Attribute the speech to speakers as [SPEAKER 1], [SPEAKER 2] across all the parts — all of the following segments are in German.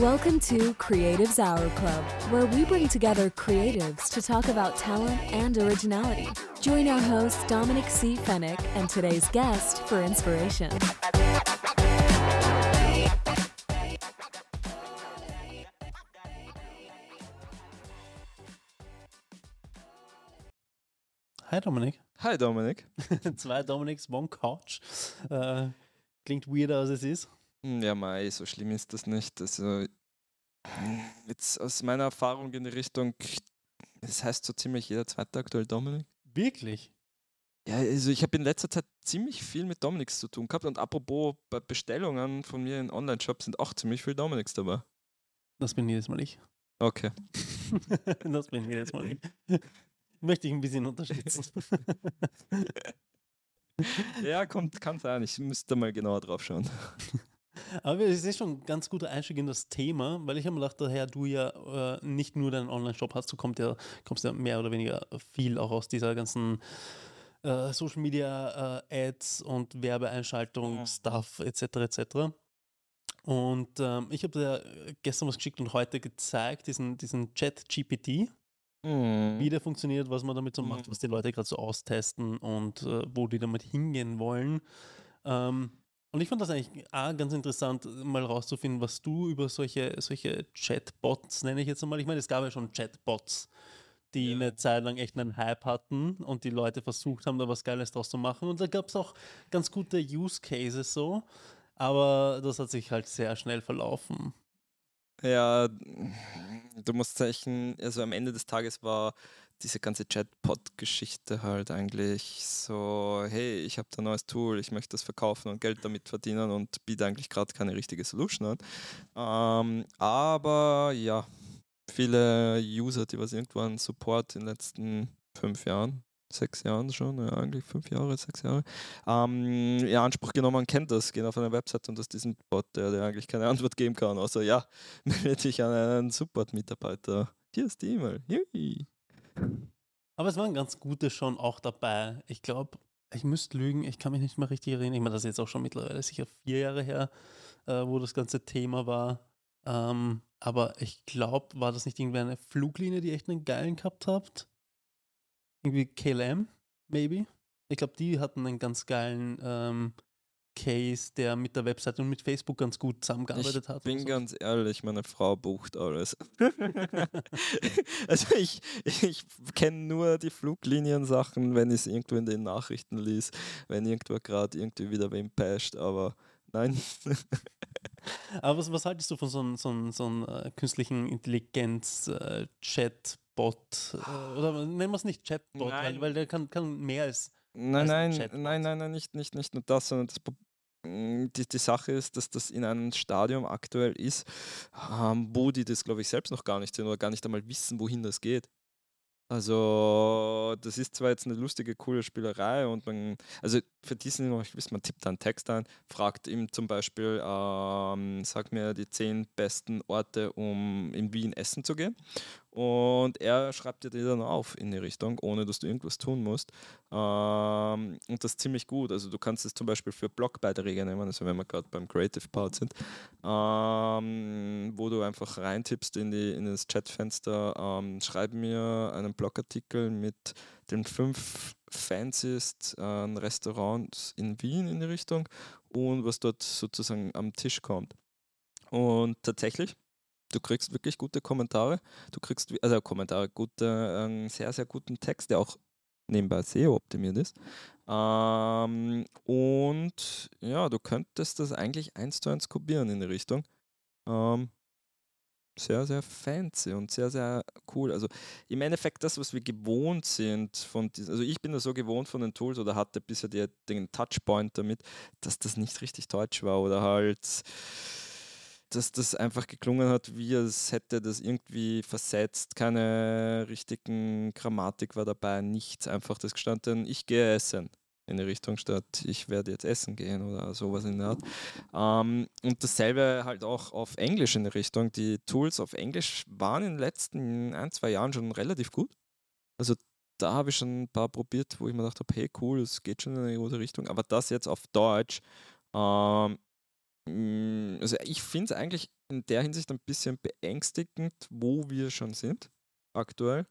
[SPEAKER 1] Welcome to Creatives Hour Club, where we bring together creatives to talk about talent and originality. Join our host, Dominic C. Fennick, and today's guest for inspiration.
[SPEAKER 2] Hi Dominik.
[SPEAKER 3] Hi Dominik.
[SPEAKER 2] Zwei Dominiks, one Couch. Äh, klingt weirder als es ist.
[SPEAKER 3] Hm, Ja, Mai, so schlimm ist das nicht. Also, jetzt aus meiner Erfahrung in die Richtung, es heißt so ziemlich jeder zweite aktuell Dominik.
[SPEAKER 2] Wirklich?
[SPEAKER 3] Ja, also ich habe in letzter Zeit ziemlich viel mit Dominiks zu tun gehabt und apropos bei Bestellungen von mir in Online-Shops sind auch ziemlich viele Dominiks dabei.
[SPEAKER 2] Das bin jedes Mal ich.
[SPEAKER 3] Okay.
[SPEAKER 2] das bin jedes Mal ich. Möchte ich ein bisschen unterstützen.
[SPEAKER 3] Ja, kommt, kann sein. Ich müsste mal genauer drauf schauen.
[SPEAKER 2] Aber es ist schon ein ganz guter Einstieg in das Thema, weil ich habe mir gedacht, daher du ja äh, nicht nur deinen Online-Shop hast, du kommst ja, kommst ja mehr oder weniger viel auch aus dieser ganzen äh, Social Media äh, Ads und Werbeeinschaltung, Stuff etc. etc. Und ähm, ich habe dir gestern was geschickt und heute gezeigt, diesen, diesen Chat GPT,
[SPEAKER 3] Hm.
[SPEAKER 2] wie der funktioniert, was man damit so macht, was die Leute gerade so austesten und äh, wo die damit hingehen wollen. Ähm, und ich fand das eigentlich auch ganz interessant, mal rauszufinden, was du über solche, solche Chatbots, nenne ich jetzt einmal. Ich meine, es gab ja schon Chatbots, die eine Zeit lang echt einen Hype hatten und die Leute versucht haben, da was Geiles draus zu machen. Und da gab es auch ganz gute Use Cases so, aber das hat sich halt sehr schnell verlaufen.
[SPEAKER 3] Ja, du musst zeichen, also am Ende des Tages war diese ganze Chatbot-Geschichte halt eigentlich so, hey, ich habe da ein neues Tool, ich möchte das verkaufen und Geld damit verdienen und biete eigentlich gerade keine richtige Solution an. Ähm, aber ja, viele User, die was irgendwann Support in den letzten fünf Jahren, sechs Jahren schon, ja, eigentlich fünf Jahre, sechs Jahre, ähm, in Anspruch genommen, kennt das, gehen auf eine Website und das ist diesen Bot, der, der eigentlich keine Antwort geben kann, außer ja, melde dich an einen Support-Mitarbeiter. Hier ist die E-Mail.
[SPEAKER 2] Aber es waren ganz gute schon auch dabei. Ich glaube, ich müsste lügen, ich kann mich nicht mehr richtig erinnern. Ich meine, das ist jetzt auch schon mittlerweile sicher vier Jahre her, äh, wo das ganze Thema war. Ähm, aber ich glaube, war das nicht irgendwie eine Fluglinie, die echt einen geilen gehabt habt? Irgendwie KLM, maybe? Ich glaube, die hatten einen ganz geilen ähm, Case, der mit der Webseite und mit Facebook ganz gut zusammengearbeitet
[SPEAKER 3] Ich
[SPEAKER 2] hat.
[SPEAKER 3] bin
[SPEAKER 2] und so.
[SPEAKER 3] ganz ehrlich, meine Frau bucht alles. also ich, ich kenne nur die Flugliniensachen, wenn ich es irgendwo in den Nachrichten lies, wenn irgendwo gerade irgendwie wieder wem pasht, aber nein.
[SPEAKER 2] Aber was, was haltest du von so einem so so äh, künstlichen Intelligenz-Chatbot? Äh, oder nennen wir es nicht Chatbot, weil, weil der kann, kann mehr als.
[SPEAKER 3] Nein,
[SPEAKER 2] ein
[SPEAKER 3] nein, nein, nein, nein, nicht, nicht, nicht nur das, sondern das, Mm, die, die Sache ist, dass das in einem Stadium aktuell ist, ähm, wo die das, glaube ich, selbst noch gar nicht sehen oder gar nicht einmal wissen, wohin das geht. Also, das ist zwar jetzt eine lustige, coole Spielerei und man, also für diesen, ich weiß, man tippt einen Text ein, fragt ihm zum Beispiel, ähm, sag mir die zehn besten Orte, um in Wien essen zu gehen. Und er schreibt dir die dann auf in die Richtung, ohne dass du irgendwas tun musst. Ähm, und das ziemlich gut. Also du kannst es zum Beispiel für Blogbeiträge nehmen, also wenn wir gerade beim Creative Part sind, ähm, wo du einfach reintippst in, die, in das Chatfenster, ähm, schreib mir einen Blogartikel mit den fünf fanciest äh, Restaurants in Wien in die Richtung und was dort sozusagen am Tisch kommt. Und tatsächlich, du kriegst wirklich gute Kommentare. Du kriegst, also Kommentare, gute, einen sehr, sehr guten Text, der auch nebenbei SEO optimiert ist. Ähm, und ja, du könntest das eigentlich eins zu eins kopieren in die Richtung. Ähm, sehr, sehr fancy und sehr, sehr cool. Also im Endeffekt das, was wir gewohnt sind von diesen, also ich bin da so gewohnt von den Tools oder hatte bisher die, den Touchpoint damit, dass das nicht richtig deutsch war oder halt dass das einfach geklungen hat, wie es hätte das irgendwie versetzt. Keine richtigen Grammatik war dabei, nichts. Einfach das gestanden, ich gehe essen in die Richtung statt ich werde jetzt essen gehen oder sowas in der Art. Ähm, und dasselbe halt auch auf Englisch in die Richtung. Die Tools auf Englisch waren in den letzten ein, zwei Jahren schon relativ gut. Also da habe ich schon ein paar probiert, wo ich mir gedacht habe, hey cool, es geht schon in eine gute Richtung. Aber das jetzt auf Deutsch, ähm, also ich finde es eigentlich in der Hinsicht ein bisschen beängstigend, wo wir schon sind aktuell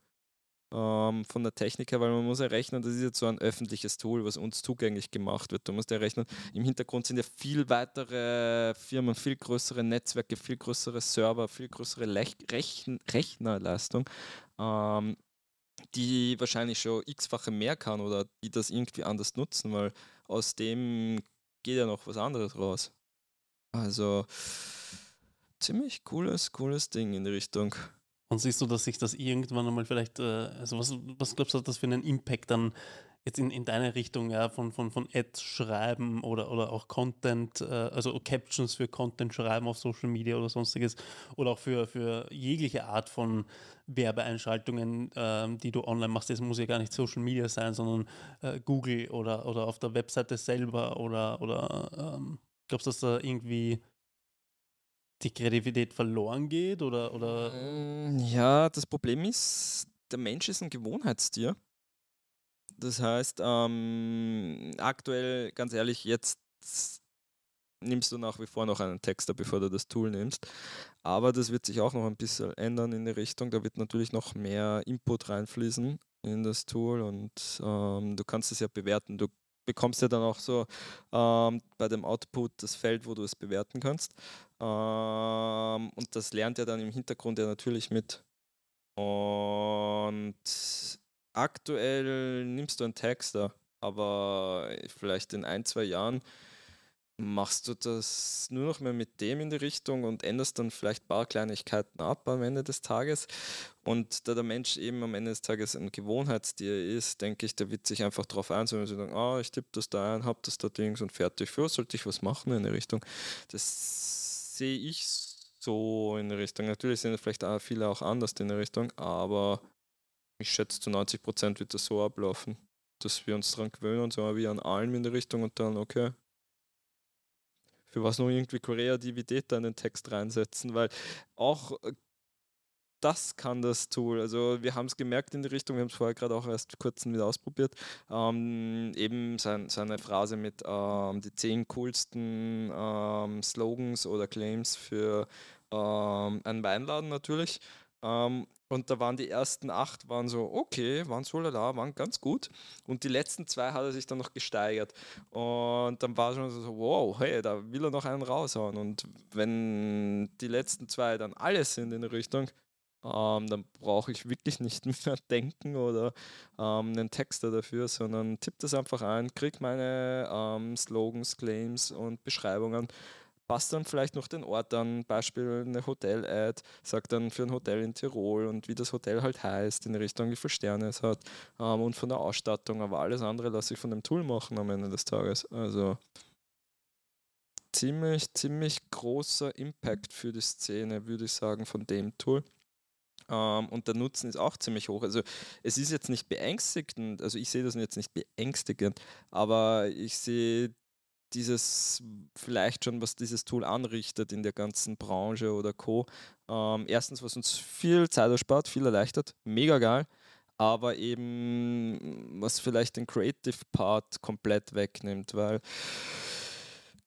[SPEAKER 3] ähm, von der Technik her, weil man muss ja rechnen, das ist jetzt so ein öffentliches Tool, was uns zugänglich gemacht wird. Du musst ja rechnen, im Hintergrund sind ja viel weitere Firmen, viel größere Netzwerke, viel größere Server, viel größere Lech Rechen Rechnerleistung, ähm, die wahrscheinlich schon x-fache mehr kann oder die das irgendwie anders nutzen, weil aus dem geht ja noch was anderes raus. Also ziemlich cooles, cooles Ding in die Richtung.
[SPEAKER 2] Und siehst du, dass sich das irgendwann einmal vielleicht, äh, also was, was glaubst du, hat das für einen Impact dann jetzt in, in deine Richtung, ja, von, von, von Ads schreiben oder, oder auch Content, äh, also Captions für Content schreiben auf Social Media oder sonstiges oder auch für, für jegliche Art von Werbeeinschaltungen, ähm, die du online machst. Das muss ja gar nicht Social Media sein, sondern äh, Google oder, oder auf der Webseite selber oder, oder ähm, glaubst du, dass da irgendwie die Kreativität verloren geht? Oder, oder?
[SPEAKER 3] Mm, ja, das Problem ist, der Mensch ist ein Gewohnheitstier. Das heißt, ähm, aktuell, ganz ehrlich, jetzt nimmst du nach wie vor noch einen Texter, bevor du das Tool nimmst. Aber das wird sich auch noch ein bisschen ändern in die Richtung. Da wird natürlich noch mehr Input reinfließen in das Tool und ähm, du kannst es ja bewerten. Du bekommst ja dann auch so ähm, bei dem Output das Feld, wo du es bewerten kannst. Ähm, und das lernt er dann im Hintergrund ja natürlich mit. Und aktuell nimmst du einen Texter, aber vielleicht in ein, zwei Jahren machst du das nur noch mehr mit dem in die Richtung und änderst dann vielleicht ein paar Kleinigkeiten ab am Ende des Tages. Und da der Mensch eben am Ende des Tages ein Gewohnheitstier ist, denke ich, der wird sich einfach darauf einstellen und sagen, ah, ich tippe das da ein, hab das da Dings und fertig. Für sollte ich was machen in die Richtung. Das sehe ich so in die Richtung. Natürlich sind vielleicht auch viele auch anders in die Richtung, aber ich schätze, zu 90 Prozent wird das so ablaufen, dass wir uns daran gewöhnen und so wie an allem in die Richtung und dann, okay, für was noch irgendwie Kreativität da in den Text reinsetzen, weil auch äh, das kann das Tool. Also wir haben es gemerkt in die Richtung, wir haben es vorher gerade auch erst kurz wieder ausprobiert. Ähm, eben sein, seine Phrase mit ähm, die zehn coolsten ähm, Slogans oder Claims für ähm, einen Weinladen natürlich. Ähm, und da waren die ersten acht, waren so, okay, waren so lala, waren ganz gut. Und die letzten zwei hat er sich dann noch gesteigert. Und dann war schon so, wow, hey, da will er noch einen raushauen. Und wenn die letzten zwei dann alles sind in der Richtung, ähm, dann brauche ich wirklich nicht mehr denken oder ähm, einen Texter dafür, sondern tippe das einfach ein, kriege meine ähm, Slogans, Claims und Beschreibungen passt dann vielleicht noch den Ort an, Beispiel eine Hotel-Ad, sagt dann für ein Hotel in Tirol und wie das Hotel halt heißt, in Richtung, wie viele Sterne es hat ähm, und von der Ausstattung, aber alles andere lasse ich von dem Tool machen am Ende des Tages. Also ziemlich, ziemlich großer Impact für die Szene, würde ich sagen, von dem Tool. Ähm, und der Nutzen ist auch ziemlich hoch. Also es ist jetzt nicht beängstigend, also ich sehe das jetzt nicht beängstigend, aber ich sehe dieses vielleicht schon, was dieses Tool anrichtet in der ganzen Branche oder Co. Ähm, erstens, was uns viel Zeit erspart, viel erleichtert, mega geil, aber eben was vielleicht den Creative Part komplett wegnimmt, weil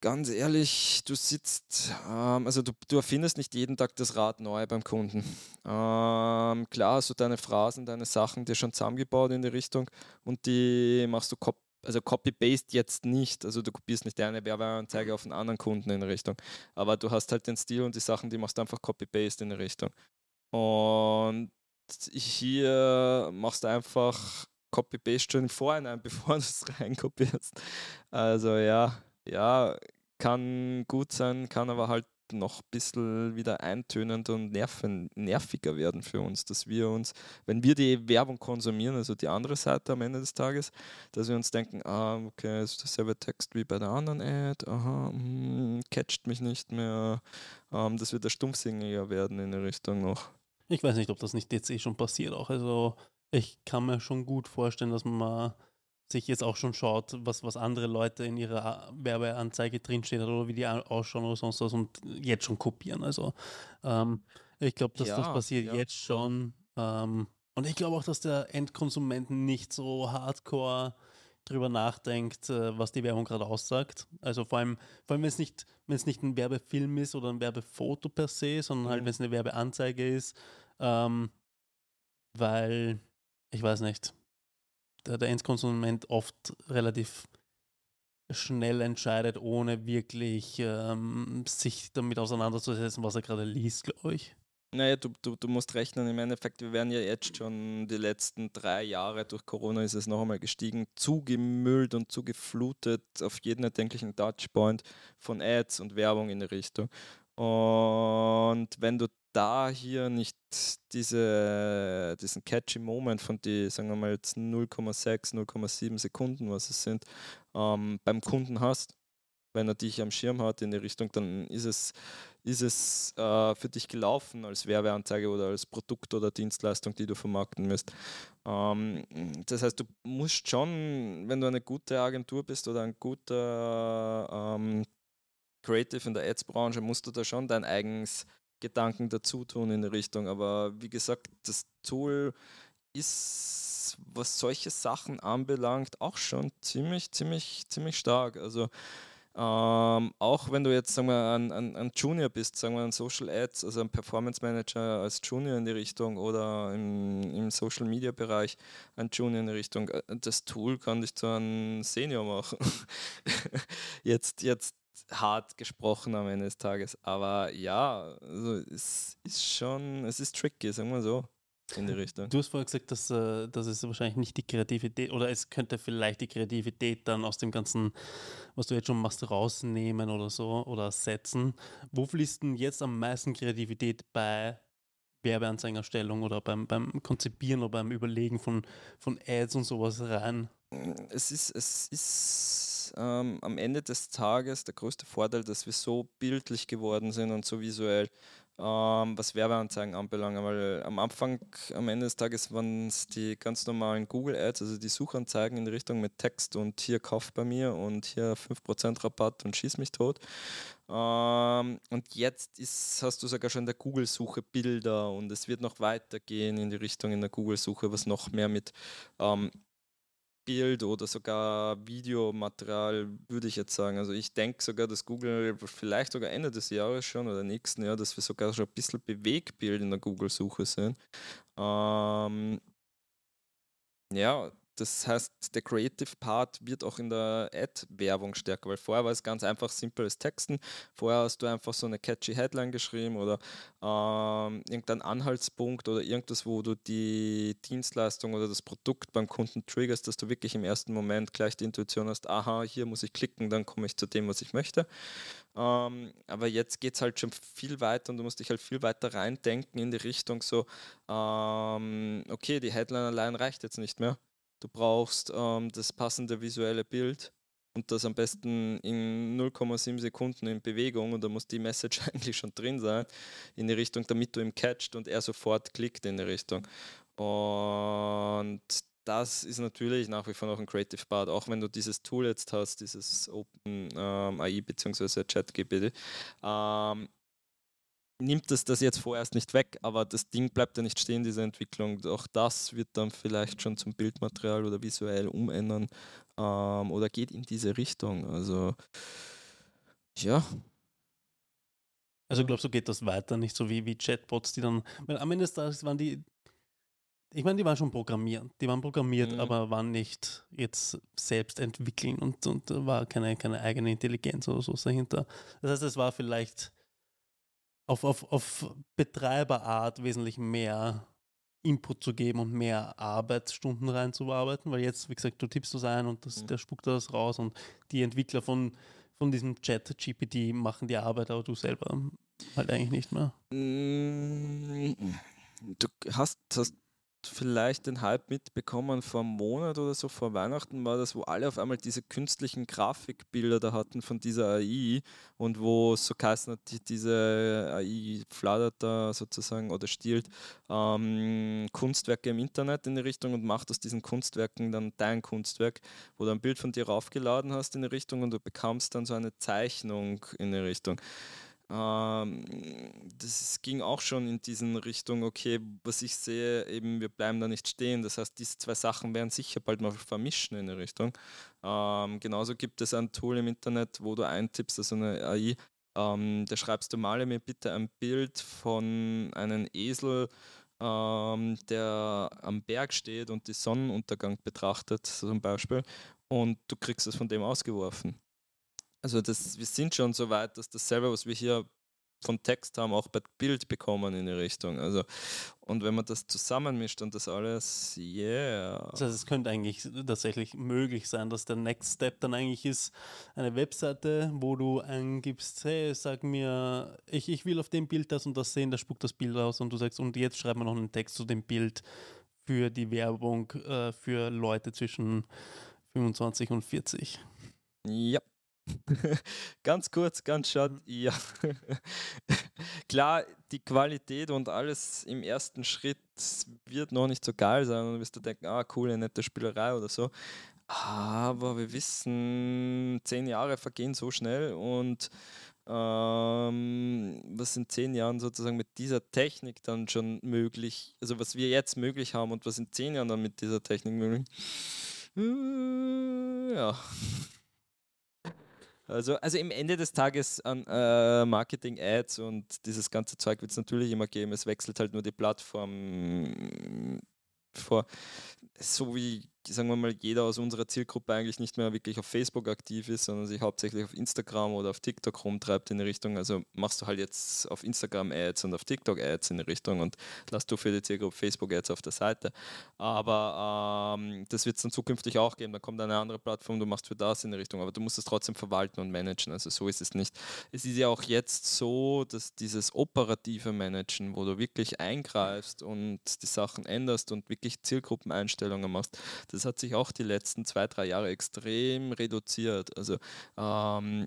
[SPEAKER 3] ganz ehrlich, du sitzt, ähm, also du, du, erfindest nicht jeden Tag das Rad neu beim Kunden. Ähm, klar hast du deine Phrasen, deine Sachen dir schon zusammengebaut in die Richtung und die machst du also Copy-Paste jetzt nicht, also du kopierst nicht deine Werbeanzeige auf einen anderen Kunden in Richtung, aber du hast halt den Stil und die Sachen, die machst du einfach Copy-Paste in Richtung. Und hier machst du einfach Copy-Paste schon vorhinein, bevor du es reinkopierst. Also ja, ja, kann gut sein, kann aber halt noch ein bisschen wieder eintönend und nerven, nerviger werden für uns, dass wir uns, wenn wir die Werbung konsumieren, also die andere Seite am Ende des Tages, dass wir uns denken, ah, okay, ist dasselbe Text wie bei der anderen Ad, aha, hm, catcht mich nicht mehr, ähm, dass wir da stumpfsinniger werden in der Richtung noch.
[SPEAKER 2] Ich weiß nicht, ob das nicht jetzt eh schon passiert auch. Also ich kann mir schon gut vorstellen, dass man mal sich jetzt auch schon schaut, was, was andere Leute in ihrer Werbeanzeige drinsteht oder wie die ausschauen oder sonst was und jetzt schon kopieren. Also ähm, ich glaube, dass ja, das passiert ja. jetzt schon. Ähm, und ich glaube auch, dass der Endkonsument nicht so hardcore drüber nachdenkt, äh, was die Werbung gerade aussagt. Also vor allem, vor allem wenn es nicht, wenn es nicht ein Werbefilm ist oder ein Werbefoto per se, sondern halt,
[SPEAKER 3] Mhm.
[SPEAKER 2] wenn es eine Werbeanzeige ist, ähm, weil, ich weiß nicht, der, Endkonsument oft relativ schnell entscheidet, ohne wirklich ähm, sich damit auseinanderzusetzen, was er gerade liest, glaube ich.
[SPEAKER 3] Naja, du, du, du musst rechnen, im Endeffekt, wir werden ja jetzt schon die letzten drei Jahre durch Corona ist es noch einmal gestiegen, zugemüllt und zugeflutet auf jeden erdenklichen Touchpoint von Ads und Werbung in die Richtung. Und wenn du da hier nicht diese, diesen catchy Moment von die, sagen wir mal jetzt 0,6, 0,7 Sekunden, was es sind, ähm, beim Kunden hast, wenn er dich am Schirm hat in die Richtung, dann ist es, ist es äh, für dich gelaufen als Werbeanzeige oder als Produkt oder Dienstleistung, die du vermarkten müsst. Ähm, das heißt, du musst schon, wenn du eine gute Agentur bist oder ein guter ähm, Creative in der Ads-Branche, musst du da schon dein eigenes Gedanken dazu tun in die Richtung. Aber wie gesagt, das Tool ist, was solche Sachen anbelangt, auch schon ziemlich, ziemlich, ziemlich stark. Also ähm, auch wenn du jetzt sagen wir, ein, ein, ein Junior bist, sagen wir ein Social Ads, also ein Performance Manager als Junior in die Richtung oder im, im Social Media Bereich ein Junior in die Richtung, äh, das Tool kann dich zu einem Senior machen. jetzt, jetzt hart gesprochen am Ende des Tages. Aber ja, also es ist schon, es ist tricky, sagen wir so, in die Richtung.
[SPEAKER 2] Du hast vorher gesagt, dass, äh, dass es wahrscheinlich nicht die Kreativität oder es könnte vielleicht die Kreativität dann aus dem Ganzen, was du jetzt schon machst, rausnehmen oder so oder setzen. Wo fließt denn jetzt am meisten Kreativität bei Werbeanzeigerstellung oder beim, beim Konzipieren oder beim Überlegen von, von Ads und sowas rein?
[SPEAKER 3] es ist, es ist ähm, am Ende des Tages der größte Vorteil, dass wir so bildlich geworden sind und so visuell, ähm, was Werbeanzeigen anbelangt. Weil am Anfang, am Ende des Tages waren es die ganz normalen Google Ads, also die Suchanzeigen in Richtung mit Text und hier kauft bei mir und hier 5% Rabatt und schieß mich tot. Ähm, und jetzt ist, hast du sogar schon in der Google-Suche Bilder und es wird noch weitergehen in die Richtung in der Google-Suche, was noch mehr mit ähm, Bild oder sogar Videomaterial, würde ich jetzt sagen. Also ich denke sogar, dass Google vielleicht sogar Ende des Jahres schon oder nächsten Jahr, dass wir sogar schon ein bisschen Bewegbild in der Google-Suche sind. Ähm, ja, das heißt, der Creative Part wird auch in der Ad-Werbung stärker, weil vorher war es ganz einfach simples Texten. Vorher hast du einfach so eine catchy Headline geschrieben oder ähm, irgendein Anhaltspunkt oder irgendwas, wo du die Dienstleistung oder das Produkt beim Kunden triggerst, dass du wirklich im ersten Moment gleich die Intuition hast, aha, hier muss ich klicken, dann komme ich zu dem, was ich möchte. Ähm, aber jetzt geht es halt schon viel weiter und du musst dich halt viel weiter reindenken in die Richtung so, ähm, okay, die Headline allein reicht jetzt nicht mehr. Du brauchst ähm, das passende visuelle Bild und das am besten in 0,7 Sekunden in Bewegung und da muss die Message eigentlich schon drin sein in die Richtung, damit du ihn catcht und er sofort klickt in die Richtung. Und das ist natürlich nach wie vor noch ein Creative Part, auch wenn du dieses Tool jetzt hast, dieses Open ähm, AI bzw. ChatGPT. Ähm, nimmt es das jetzt vorerst nicht weg, aber das Ding bleibt ja nicht stehen, diese Entwicklung. Auch das wird dann vielleicht schon zum Bildmaterial oder visuell umändern ähm, oder geht in diese Richtung. Also ja.
[SPEAKER 2] Also glaubst du, geht das weiter, nicht so wie, wie Chatbots, die dann, weil am Ende des Tages waren die, ich meine, die waren schon programmiert, die waren programmiert,
[SPEAKER 3] Mhm.
[SPEAKER 2] aber waren nicht jetzt selbst entwickeln und, und da war keine, keine eigene Intelligenz oder so dahinter. Das heißt, es war vielleicht auf, auf, auf Betreiberart wesentlich mehr Input zu geben und mehr Arbeitsstunden reinzuarbeiten, weil jetzt, wie gesagt, du tippst das ein und das,
[SPEAKER 3] Mhm.
[SPEAKER 2] der spuckt das raus und die Entwickler von, von diesem Chat GPT machen die Arbeit, aber du selber halt eigentlich nicht mehr.
[SPEAKER 3] Mm, Du hast, hast vielleicht den Hype mitbekommen vor einem Monat oder so, vor Weihnachten war das, wo alle auf einmal diese künstlichen Grafikbilder da hatten von dieser AI und wo so geheißen hat, die, diese AI fladert da sozusagen oder stiehlt ähm, Kunstwerke im Internet in die Richtung und macht aus diesen Kunstwerken dann dein Kunstwerk, wo du ein Bild von dir raufgeladen hast in die Richtung und du bekamst dann so eine Zeichnung in die Richtung. Ähm, das ging auch schon in diesen Richtung, okay, was ich sehe, eben wir bleiben da nicht stehen. Das heißt, diese zwei Sachen werden sicher bald mal vermischen in der Richtung. Ähm, genauso gibt es ein Tool im Internet, wo du eintippst, also eine AI, ähm, da schreibst du, male mir bitte ein Bild von einem Esel, ähm, der am Berg steht und den Sonnenuntergang betrachtet, zum Beispiel, und du kriegst es von dem ausgeworfen. Also das, wir sind schon so weit, dass das selber, was wir hier von Text haben, auch bei Bild bekommen in die Richtung. Also, und wenn man das zusammenmischt und das alles, yeah.
[SPEAKER 2] Das heißt, es könnte eigentlich tatsächlich möglich sein, dass der Next Step dann eigentlich ist, eine Webseite, wo du eingibst, hey, sag mir, ich, ich will auf dem Bild das und das sehen, da spuckt das Bild aus und du sagst, und jetzt schreiben wir noch einen Text zu dem Bild für die Werbung äh, für Leute zwischen 25 und 40.
[SPEAKER 3] Ja. ganz kurz, ganz short, mhm. ja. Klar, die Qualität und alles im ersten Schritt wird noch nicht so geil sein und wirst du denken, ah, coole, nette Spielerei oder so. Aber wir wissen, zehn Jahre vergehen so schnell und ähm, was in zehn Jahren sozusagen mit dieser Technik dann schon möglich, also was wir jetzt möglich haben und was in zehn Jahren dann mit dieser Technik möglich, äh, ja. Also, also im Ende des Tages an äh, Marketing, Ads und dieses ganze Zeug wird es natürlich immer geben. Es wechselt halt nur die Plattform vor. So wie sagen wir mal, jeder aus unserer Zielgruppe eigentlich nicht mehr wirklich auf Facebook aktiv ist, sondern sich hauptsächlich auf Instagram oder auf TikTok rumtreibt in die Richtung. Also machst du halt jetzt auf Instagram Ads und auf TikTok Ads in die Richtung und lass du für die Zielgruppe Facebook Ads auf der Seite. Aber ähm, das wird es dann zukünftig auch geben. Da kommt eine andere Plattform, du machst für das in die Richtung. Aber du musst es trotzdem verwalten und managen. Also so ist es nicht. Es ist ja auch jetzt so, dass dieses operative Managen, wo du wirklich eingreifst und die Sachen änderst und wirklich Zielgruppeneinstellungen machst, das hat sich auch die letzten zwei, drei Jahre extrem reduziert. Also ähm,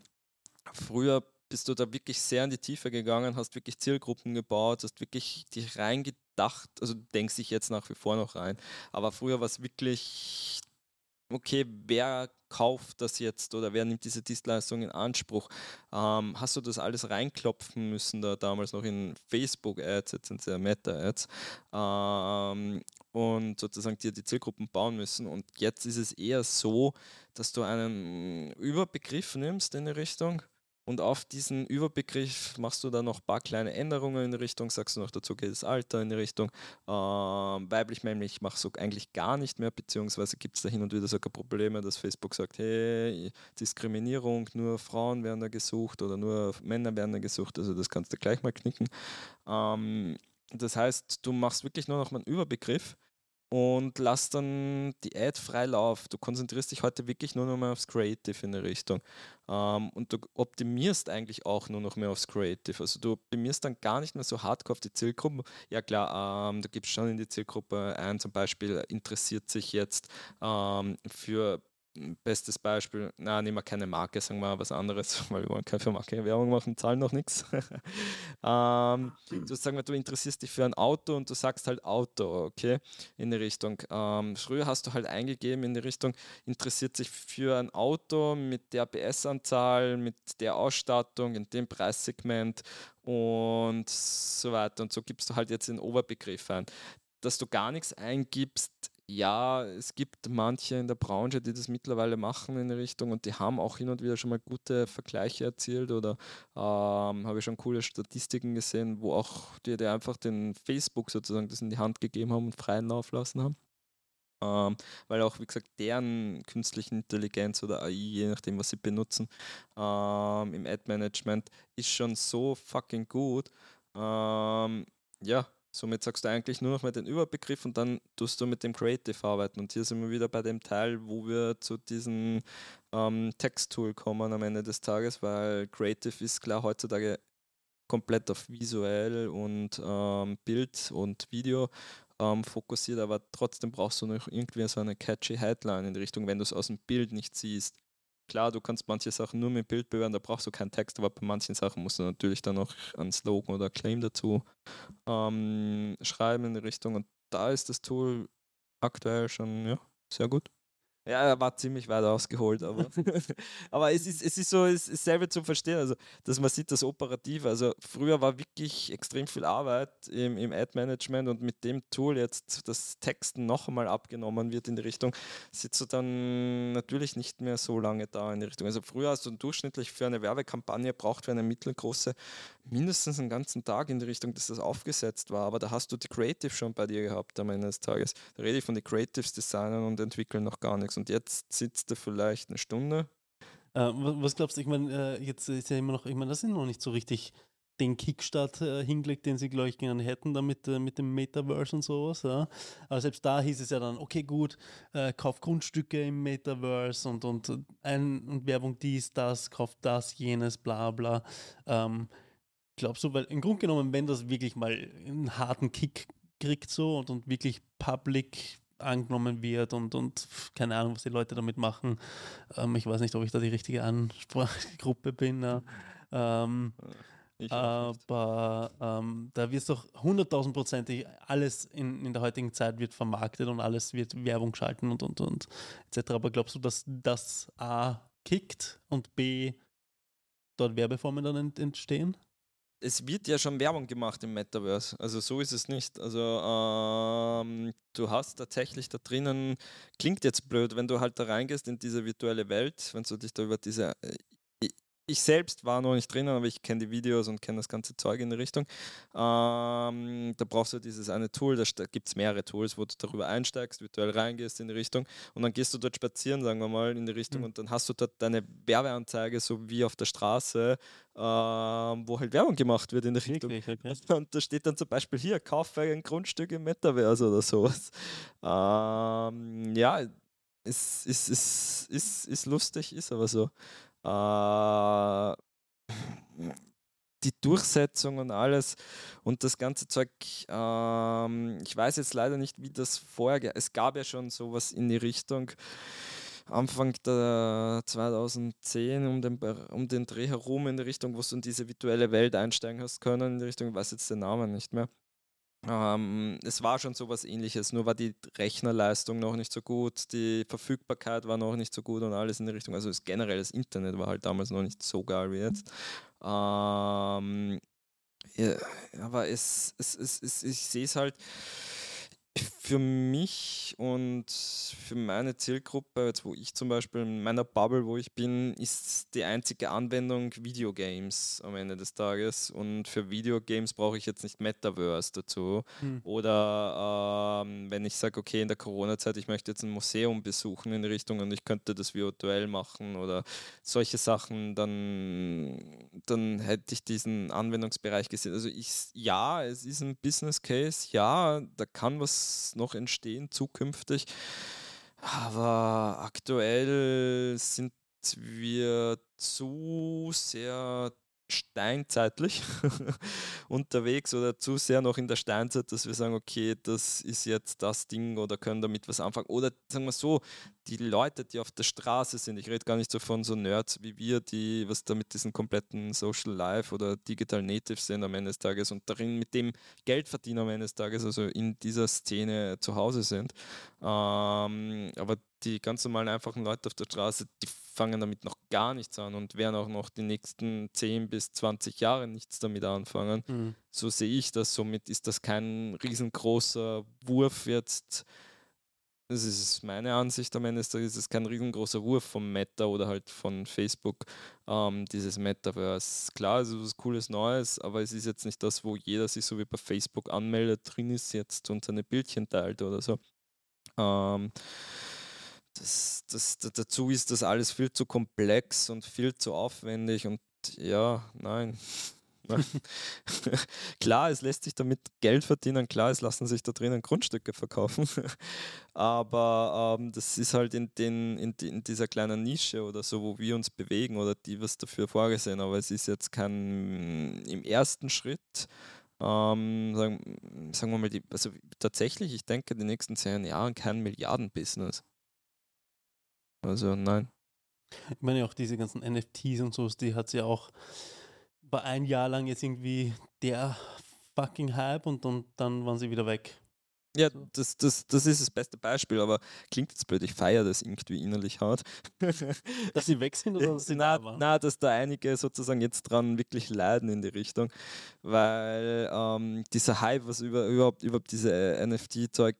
[SPEAKER 3] früher bist du da wirklich sehr in die Tiefe gegangen, hast wirklich Zielgruppen gebaut, hast wirklich dich reingedacht, also denkst dich jetzt nach wie vor noch rein. Aber früher war es wirklich, okay, wer kauft das jetzt oder wer nimmt diese Dienstleistung in Anspruch? Ähm, hast du das alles reinklopfen müssen, da damals noch in Facebook-Ads, jetzt sind es ja Meta-Ads, ähm, und sozusagen dir die Zielgruppen bauen müssen. Und jetzt ist es eher so, dass du einen Überbegriff nimmst in die Richtung und auf diesen Überbegriff machst du dann noch ein paar kleine Änderungen in Richtung, sagst du noch dazu geht das Alter in Richtung. Ähm, weiblich, männlich machst du eigentlich gar nicht mehr, beziehungsweise gibt es da hin und wieder sogar Probleme, dass Facebook sagt, hey, Diskriminierung, nur Frauen werden da gesucht oder nur Männer werden da gesucht, also das kannst du gleich mal knicken. Ähm, das heißt, du machst wirklich nur noch mal einen Überbegriff und lass dann die Ad frei laufen. Du konzentrierst dich heute wirklich nur noch mal aufs Creative in der Richtung. Ähm, und du optimierst eigentlich auch nur noch mehr aufs Creative. Also du optimierst dann gar nicht mehr so hardcore auf die Zielgruppe. Ja klar, ähm, du gibst schon in die Zielgruppe ein, zum Beispiel interessiert sich jetzt ähm, für Bestes Beispiel, na, nehmen wir keine Marke, sagen wir was anderes, weil wir wollen keine Marke Werbung machen, zahlen noch nichts. ähm, du sagen wir, du interessierst dich für ein Auto und du sagst halt Auto, okay, in die Richtung. Ähm, früher hast du halt eingegeben in die Richtung, interessiert sich für ein Auto mit der PS-Anzahl, mit der Ausstattung, in dem Preissegment und so weiter. Und so gibst du halt jetzt den Oberbegriff ein. Dass du gar nichts eingibst, ja, es gibt manche in der Branche, die das mittlerweile machen in die Richtung und die haben auch hin und wieder schon mal gute Vergleiche erzielt oder ähm, habe ich schon coole Statistiken gesehen, wo auch die, die einfach den Facebook sozusagen das in die Hand gegeben haben und freien Lauf lassen haben. Ähm, weil auch, wie gesagt, deren künstliche Intelligenz oder AI, je nachdem, was sie benutzen, ähm, im Ad-Management ist schon so fucking gut. Ähm, ja, Somit sagst du eigentlich nur noch mal den Überbegriff und dann tust du mit dem Creative arbeiten. Und hier sind wir wieder bei dem Teil, wo wir zu diesem ähm, Text-Tool kommen am Ende des Tages, weil Creative ist klar heutzutage komplett auf visuell und ähm, Bild und Video ähm, fokussiert, aber trotzdem brauchst du noch irgendwie so eine catchy Headline in die Richtung, wenn du es aus dem Bild nicht siehst. Klar, du kannst manche Sachen nur mit Bild bewerten, da brauchst du keinen Text, aber bei manchen Sachen musst du natürlich dann noch einen Slogan oder Claim dazu ähm, schreiben in die Richtung. Und da ist das Tool aktuell schon ja, sehr gut. Ja, er war ziemlich weit ausgeholt, aber, aber es, ist, es ist so, es ist selber zu verstehen, also dass man sieht das operativ. Also früher war wirklich extrem viel Arbeit im, im Ad-Management und mit dem Tool jetzt das Texten noch einmal abgenommen wird in die Richtung, sitzt du dann natürlich nicht mehr so lange da in die Richtung. Also früher hast du durchschnittlich für eine Werbekampagne braucht für eine mittelgroße mindestens einen ganzen Tag in die Richtung, dass das aufgesetzt war. Aber da hast du die Creative schon bei dir gehabt am Ende des Tages. Da rede ich von den Creatives designen und entwickeln noch gar nichts. Und jetzt sitzt du vielleicht eine Stunde.
[SPEAKER 2] Äh, was glaubst du, ich meine, äh, jetzt ist ja immer noch, ich meine, das sind noch nicht so richtig den Kickstart äh, hingelegt, den sie, glaube ich, gerne hätten, damit äh, mit dem Metaverse und sowas. Ja. Aber selbst da hieß es ja dann, okay, gut, äh, kauf Grundstücke im Metaverse und, und, ein, und Werbung dies, das, kauf das, jenes, bla bla. Ähm, glaubst du, weil im Grunde genommen, wenn das wirklich mal einen harten Kick kriegt so und, und wirklich public angenommen wird und, und keine Ahnung, was die Leute damit machen. Ähm, ich weiß nicht, ob ich da die richtige Ansprachgruppe bin. Ja. Ähm, aber ähm, da wird es doch hunderttausendprozentig alles in, in der heutigen Zeit wird vermarktet und alles wird Werbung schalten und und und etc. Aber glaubst du, dass das A kickt und B dort Werbeformen dann entstehen?
[SPEAKER 3] Es wird ja schon Werbung gemacht im Metaverse. Also so ist es nicht. Also ähm, du hast tatsächlich da drinnen, klingt jetzt blöd, wenn du halt da reingehst in diese virtuelle Welt, wenn du dich da über diese äh, ich selbst war noch nicht drinnen, aber ich kenne die Videos und kenne das ganze Zeug in die Richtung. Ähm, da brauchst du dieses eine Tool, da gibt es mehrere Tools, wo du darüber einsteigst, virtuell reingehst in die Richtung und dann gehst du dort spazieren, sagen wir mal, in die Richtung mhm. und dann hast du dort deine Werbeanzeige, so wie auf der Straße, ähm, wo halt Werbung gemacht wird in die Richtung. Okay. Und da steht dann zum Beispiel hier, kaufe ein Grundstück im Metaverse oder sowas. Ähm, ja, ist, ist, ist, ist, ist lustig, ist aber so. Äh, die Durchsetzung und alles und das ganze Zeug. Ähm, ich weiß jetzt leider nicht, wie das vorher. Es gab ja schon sowas in die Richtung. Anfang der 2010 um den, um den Dreh herum in die Richtung, wo du in diese virtuelle Welt einsteigen hast können, in die Richtung, ich weiß jetzt den Namen nicht mehr. Ähm, es war schon so was ähnliches, nur war die Rechnerleistung noch nicht so gut, die Verfügbarkeit war noch nicht so gut und alles in die Richtung. Also das generell das Internet war halt damals noch nicht so geil wie jetzt. Ähm, ja, aber es, es, es, es ich sehe es halt für mich und für meine Zielgruppe, jetzt wo ich zum Beispiel in meiner Bubble, wo ich bin, ist die einzige Anwendung Videogames am Ende des Tages. Und für Videogames brauche ich jetzt nicht Metaverse dazu. Hm. Oder ähm, wenn ich sage, okay, in der Corona-Zeit, ich möchte jetzt ein Museum besuchen in die Richtung und ich könnte das virtuell machen oder solche Sachen, dann, dann hätte ich diesen Anwendungsbereich gesehen. Also ich, ja, es ist ein Business Case, ja, da kann was noch entstehen zukünftig. Aber aktuell sind wir zu sehr steinzeitlich unterwegs oder zu sehr noch in der Steinzeit, dass wir sagen, okay, das ist jetzt das Ding oder können damit was anfangen. Oder sagen wir so, die Leute, die auf der Straße sind, ich rede gar nicht so von so Nerds wie wir, die was da mit diesen kompletten Social Life oder Digital Natives sind am Ende des Tages und darin mit dem Geld verdienen am Ende des Tages, also in dieser Szene zu Hause sind. Ähm, aber die ganz normalen, einfachen Leute auf der Straße, die fangen damit noch gar nichts an und werden auch noch die nächsten 10 bis 20 Jahre nichts damit anfangen. Mhm. So sehe ich das. Somit ist das kein riesengroßer Wurf jetzt. Das ist meine Ansicht am Ende ist es kein riesengroßer Wurf vom Meta oder halt von Facebook, ähm, dieses Metaverse. Klar, es ist was Cooles Neues, aber es ist jetzt nicht das, wo jeder sich so wie bei Facebook anmeldet, drin ist jetzt und seine Bildchen teilt oder so. Ähm, das, das, dazu ist das alles viel zu komplex und viel zu aufwendig und ja, nein. klar, es lässt sich damit Geld verdienen, klar, es lassen sich da drinnen Grundstücke verkaufen, aber ähm, das ist halt in, den, in, in, dieser kleinen Nische oder so, wo wir uns bewegen oder die was dafür vorgesehen, aber es ist jetzt kein im ersten Schritt. Ähm, sagen, sagen wir mal, die, also tatsächlich, ich denke, die nächsten zehn Jahren kein Milliardenbusiness. Also nein.
[SPEAKER 2] Ich meine auch diese ganzen NFTs und so, die hat sie ja auch, war ein Jahr lang jetzt irgendwie der fucking Hype und, und dann waren sie wieder weg.
[SPEAKER 3] Ja, das, das, das ist das beste Beispiel, aber klingt jetzt blöd, ich feiere das irgendwie innerlich hart.
[SPEAKER 2] dass sie weg sind oder dass sie
[SPEAKER 3] na,
[SPEAKER 2] da waren?
[SPEAKER 3] na, dass da einige sozusagen jetzt dran wirklich leiden in die Richtung, weil ähm, dieser Hype, was über, überhaupt, überhaupt diese NFT-Zeug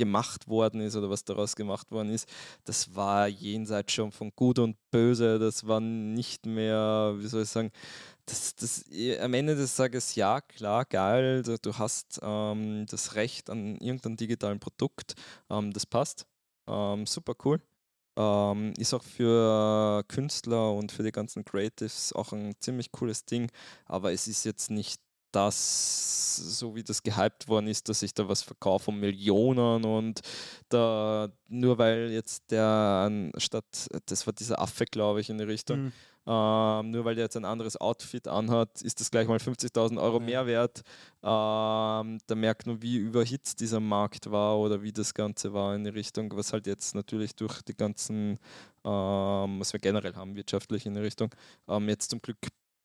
[SPEAKER 3] gemacht worden ist oder was daraus gemacht worden ist, das war jenseits schon von Gut und Böse. Das war nicht mehr, wie soll ich sagen, das, das, am Ende des Tages, ja, klar, geil, du, du hast ähm, das Recht an irgendeinem digitalen Produkt, ähm, das passt. Ähm, super cool. Ähm, ist auch für Künstler und für die ganzen Creatives auch ein ziemlich cooles Ding, aber es ist jetzt nicht das, so wie das gehypt worden ist, dass ich da was verkaufe um Millionen und da nur weil jetzt der statt, das war dieser Affe, glaube ich, in die Richtung,
[SPEAKER 2] Mhm.
[SPEAKER 3] ähm, nur weil der jetzt ein anderes Outfit anhat, ist das gleich mal 50.000 Euro
[SPEAKER 2] Ja.
[SPEAKER 3] mehr wert. Ähm, da merkt man, wie überhitzt dieser Markt war oder wie das Ganze war in die Richtung, was halt jetzt natürlich durch die ganzen, ähm, was wir generell haben, wirtschaftlich in die Richtung, ähm, jetzt zum Glück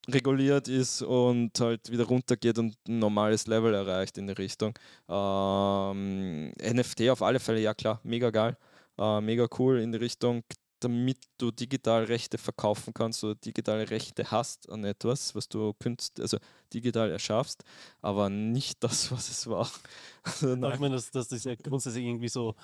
[SPEAKER 3] reguliert ist und halt wieder runtergeht und ein normales Level erreicht in die Richtung. Ähm, NFT auf alle Fälle, ja klar, mega geil, äh, mega cool in die Richtung, damit du digital Rechte verkaufen kannst oder digitale Rechte hast an etwas, was du künst, also digital erschaffst, aber nicht das, was es war. Also,
[SPEAKER 2] ich meine, das, das ist ja grundsätzlich irgendwie so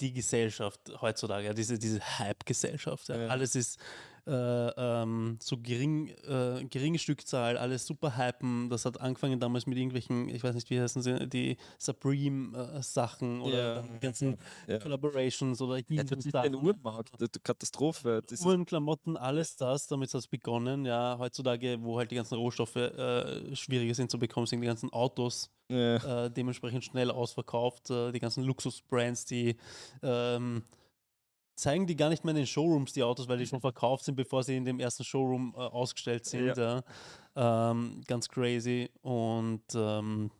[SPEAKER 2] die Gesellschaft heutzutage, ja, diese, diese Hype-Gesellschaft. Ja.
[SPEAKER 3] Ja.
[SPEAKER 2] Alles ist äh, ähm, so gering, äh, geringe Stückzahl, alles super hypen. Das hat angefangen damals mit irgendwelchen, ich weiß nicht, wie heißen sie, die Supreme-Sachen oder
[SPEAKER 3] Ja.
[SPEAKER 2] ganzen
[SPEAKER 3] Ja.
[SPEAKER 2] Collaborations oder
[SPEAKER 3] Ja, das ist
[SPEAKER 2] Sachen.
[SPEAKER 3] ein Uhrenmarkt, das ist Katastrophe. Das
[SPEAKER 2] Uhren, Klamotten, alles das, damit hat es begonnen. Ja, heutzutage, wo halt die ganzen Rohstoffe äh, schwieriger sind zu bekommen, sind die ganzen Autos
[SPEAKER 3] ja.
[SPEAKER 2] äh, dementsprechend schnell ausverkauft. Äh, die ganzen Luxusbrands, die ähm, zeigen die gar nicht mehr in den Showrooms, die Autos, weil die schon verkauft sind, bevor sie in dem ersten Showroom äh, ausgestellt sind. Ja. Ähm, ganz crazy. Und ähm,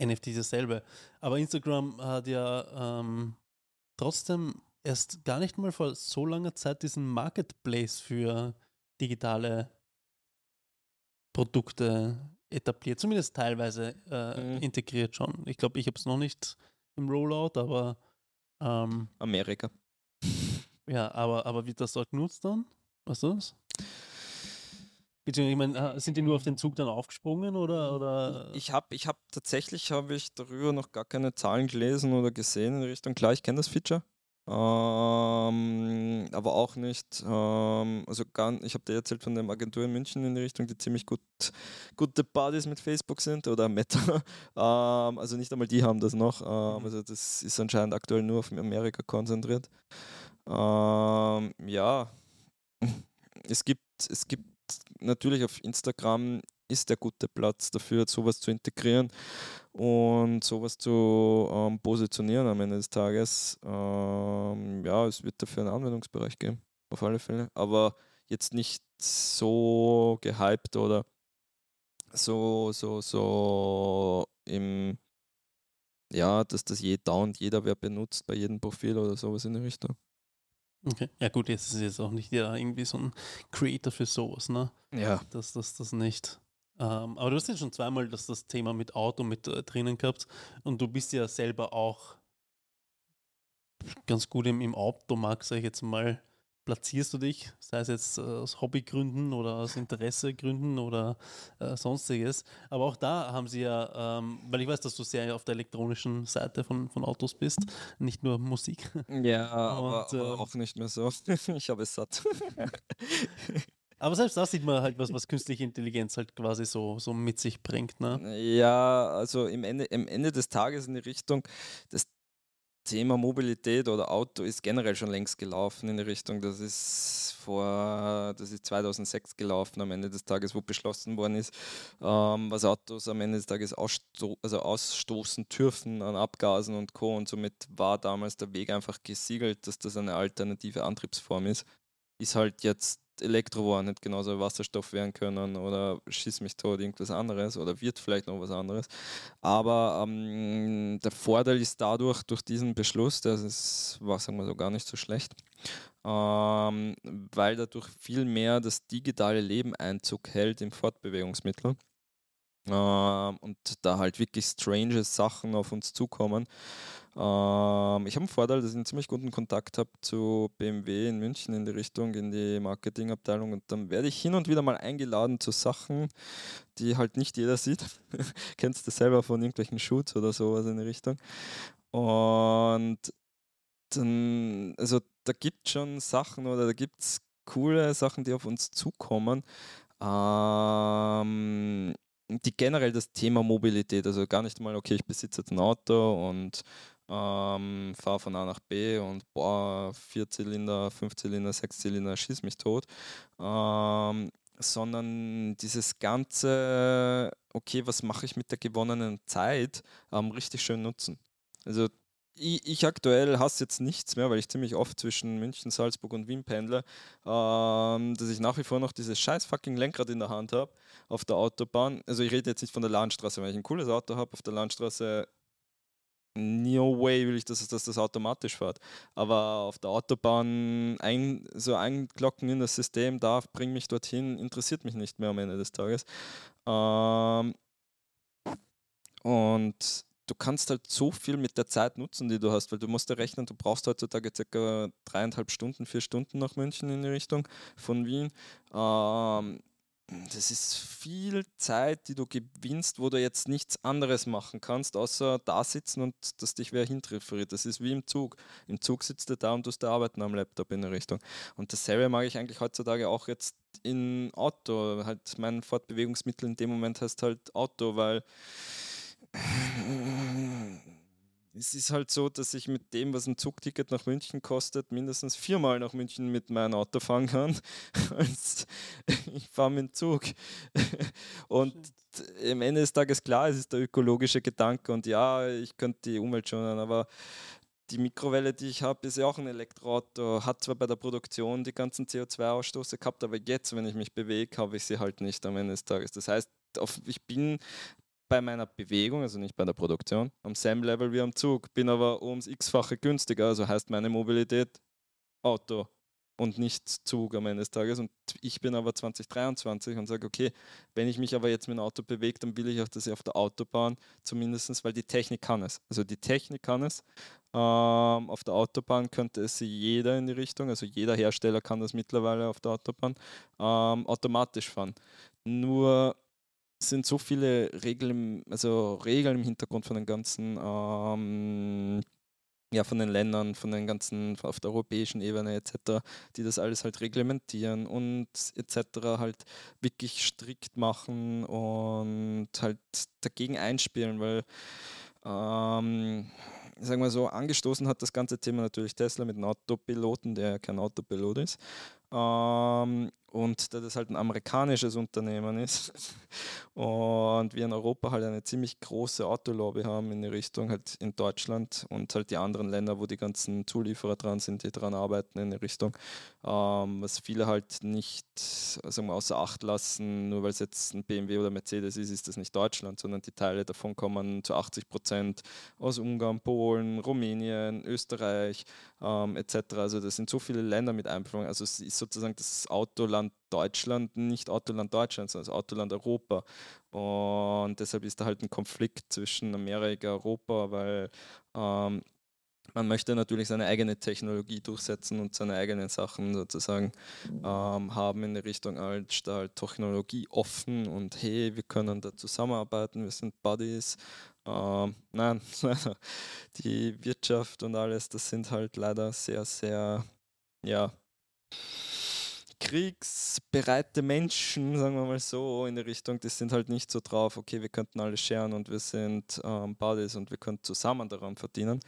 [SPEAKER 2] NFT dasselbe. Aber Instagram hat ja ähm, trotzdem erst gar nicht mal vor so langer Zeit diesen Marketplace für digitale Produkte etabliert, zumindest teilweise äh,
[SPEAKER 3] Mhm.
[SPEAKER 2] integriert schon. Ich glaube, ich habe es noch nicht im Rollout, aber ähm,
[SPEAKER 3] Amerika.
[SPEAKER 2] Ja, aber, aber wird das dort genutzt dann? Was ist das? Beziehungsweise, ich meine, sind die nur auf den Zug dann aufgesprungen oder? oder
[SPEAKER 3] Ich habe ich hab tatsächlich habe ich darüber noch gar keine Zahlen gelesen oder gesehen in Richtung. Klar, ich kenne das Feature. Ähm, aber auch nicht, ähm, also gar, ich habe dir erzählt von der Agentur in München in die Richtung, die ziemlich gut, gute Buddies mit Facebook sind oder Meta. ähm, also nicht einmal die haben das noch. Ähm,
[SPEAKER 2] Mhm.
[SPEAKER 3] Also das ist anscheinend aktuell nur auf Amerika konzentriert. Ähm, ja, es gibt, es gibt natürlich auf Instagram ist der gute Platz dafür, sowas zu integrieren und sowas zu ähm, positionieren am Ende des Tages. Ähm, ja, es wird dafür einen Anwendungsbereich geben, auf alle Fälle. Aber jetzt nicht so gehypt oder so, so, so im, ja, dass das je dauernd jeder wer benutzt bei jedem Profil oder sowas in die Richtung.
[SPEAKER 2] Okay. Ja gut, jetzt ist jetzt auch nicht jeder irgendwie so ein Creator für sowas, ne?
[SPEAKER 3] Ja.
[SPEAKER 2] Das, das, das nicht. Ähm, aber du hast jetzt schon zweimal das, das Thema mit Auto mit äh, drinnen gehabt und du bist ja selber auch ganz gut im, im Automarkt, sag ich jetzt mal. Platzierst du dich, sei es jetzt äh, aus Hobbygründen oder aus Interessegründen oder äh, sonstiges. Aber auch da haben sie ja, ähm, weil ich weiß, dass du sehr auf der elektronischen Seite von, von Autos bist, nicht nur Musik.
[SPEAKER 3] Ja, aber,
[SPEAKER 2] Und,
[SPEAKER 3] aber
[SPEAKER 2] ähm,
[SPEAKER 3] auch nicht mehr so. ich habe es satt.
[SPEAKER 2] Aber selbst da sieht man halt was, was künstliche Intelligenz halt quasi so, so mit sich bringt. Ne?
[SPEAKER 3] Ja, also im Ende, im Ende des Tages in die Richtung, das Thema Mobilität oder Auto ist generell schon längst gelaufen in die Richtung. Das ist vor, das ist 2006 gelaufen am Ende des Tages, wo beschlossen worden ist, ähm, was Autos am Ende des Tages aussto also ausstoßen dürfen an Abgasen und Co. Und somit war damals der Weg einfach gesiegelt, dass das eine alternative Antriebsform ist. Ist halt jetzt Elektro geworden, hätte genauso Wasserstoff werden können oder schieß mich tot, irgendwas anderes oder wird vielleicht noch was anderes. Aber ähm, der Vorteil ist dadurch, durch diesen Beschluss, das ist, war, sagen wir so, gar nicht so schlecht, ähm, weil dadurch viel mehr das digitale Leben Einzug hält im Fortbewegungsmittel. Ähm, und da halt wirklich strange Sachen auf uns zukommen. Ähm, ich habe einen Vorteil, dass ich einen ziemlich guten Kontakt habe zu BMW in München in die Richtung, in die Marketingabteilung. Und dann werde ich hin und wieder mal eingeladen zu Sachen, die halt nicht jeder sieht. Kennst du selber von irgendwelchen Shoots oder sowas in die Richtung. Und dann, also da gibt es schon Sachen oder da gibt es coole Sachen, die auf uns zukommen. Ähm, die generell das Thema Mobilität, also gar nicht mal, okay, ich besitze jetzt ein Auto und ähm, fahre von A nach B und boah, Vierzylinder, Fünfzylinder, Sechszylinder, schieß mich tot. Ähm, sondern dieses ganze, okay, was mache ich mit der gewonnenen Zeit, ähm, richtig schön nutzen. Also ich, ich, aktuell hasse jetzt nichts mehr, weil ich ziemlich oft zwischen München, Salzburg und Wien pendle, ähm, dass ich nach wie vor noch dieses scheiß fucking Lenkrad in der Hand habe auf der Autobahn. Also ich rede jetzt nicht von der Landstraße, weil ich ein cooles Auto habe auf der Landstraße. No way will ich, dass, dass das automatisch fährt. Aber auf der Autobahn ein, so einklocken in das System darf, bring mich dorthin, interessiert mich nicht mehr am Ende des Tages. Ähm, und du kannst halt so viel mit der Zeit nutzen, die du hast, weil du musst ja rechnen, du brauchst heutzutage circa dreieinhalb Stunden, vier Stunden nach München in die Richtung von Wien. Ähm, das ist viel Zeit, die du gewinnst, wo du jetzt nichts anderes machen kannst, außer da sitzen und dass dich wer hintrifft. Das ist wie im Zug. Im Zug sitzt du da und tust arbeiten am Laptop in der Richtung. Und dasselbe mag ich eigentlich heutzutage auch jetzt in Auto. Halt mein Fortbewegungsmittel in dem Moment heißt halt Auto, weil es ist halt so, dass ich mit dem, was ein Zugticket nach München kostet, mindestens viermal nach München mit meinem Auto fahren kann. ich fahre mit dem Zug. Und am Ende des Tages klar, es ist der ökologische Gedanke und ja, ich könnte die Umwelt schonen, aber die Mikrowelle, die ich habe, ist ja auch ein Elektroauto. Hat zwar bei der Produktion die ganzen CO2-Ausstoße gehabt, aber jetzt, wenn ich mich bewege, habe ich sie halt nicht am Ende des Tages. Das heißt, ich bin bei meiner Bewegung, also nicht bei der Produktion, am selben Level wie am Zug, bin aber ums x-fache günstiger, also heißt meine Mobilität Auto und nicht Zug am Ende des Tages. Und ich bin aber 2023 und sage, okay, wenn ich mich aber jetzt mit dem Auto bewege, dann will ich auch, dass ich auf der Autobahn zumindest, weil die Technik kann es. Also die Technik kann es. Ähm, auf der Autobahn könnte es jeder in die Richtung, also jeder Hersteller kann das mittlerweile auf der Autobahn ähm, automatisch fahren. Nur sind so viele Regeln, also Regeln im Hintergrund von den ganzen, ähm, ja, von den Ländern, von den ganzen, auf der europäischen Ebene etc., die das alles halt reglementieren und etc. halt wirklich strikt machen und halt dagegen einspielen, weil ähm, sagen wir so, angestoßen hat das ganze Thema natürlich Tesla mit dem Autopiloten, der kein Autopilot ist. Ähm, und da das halt ein amerikanisches Unternehmen ist und wir in Europa halt eine ziemlich große Autolobby haben in die Richtung halt in Deutschland und halt die anderen Länder, wo die ganzen Zulieferer dran sind, die dran arbeiten in die Richtung, ähm, was viele halt nicht sagen wir, außer Acht lassen, nur weil es jetzt ein BMW oder Mercedes ist, ist das nicht Deutschland, sondern die Teile davon kommen zu 80 Prozent aus Ungarn, Polen, Rumänien, Österreich ähm, etc. Also das sind so viele Länder mit Einfluss. Also es ist sozusagen das Autoland Deutschland, nicht Autoland Deutschland, sondern das Autoland Europa. Und deshalb ist da halt ein Konflikt zwischen Amerika und Europa, weil ähm, man möchte natürlich seine eigene Technologie durchsetzen und seine eigenen Sachen sozusagen ähm, haben in der Richtung als halt Technologie offen und hey, wir können da zusammenarbeiten, wir sind Buddies. Ähm, nein, die Wirtschaft und alles, das sind halt leider sehr, sehr, ja, kriegsbereite Menschen, sagen wir mal so, in der Richtung, die sind halt nicht so drauf, okay, wir könnten alles scheren und wir sind ähm, Buddies und wir können zusammen daran verdienen.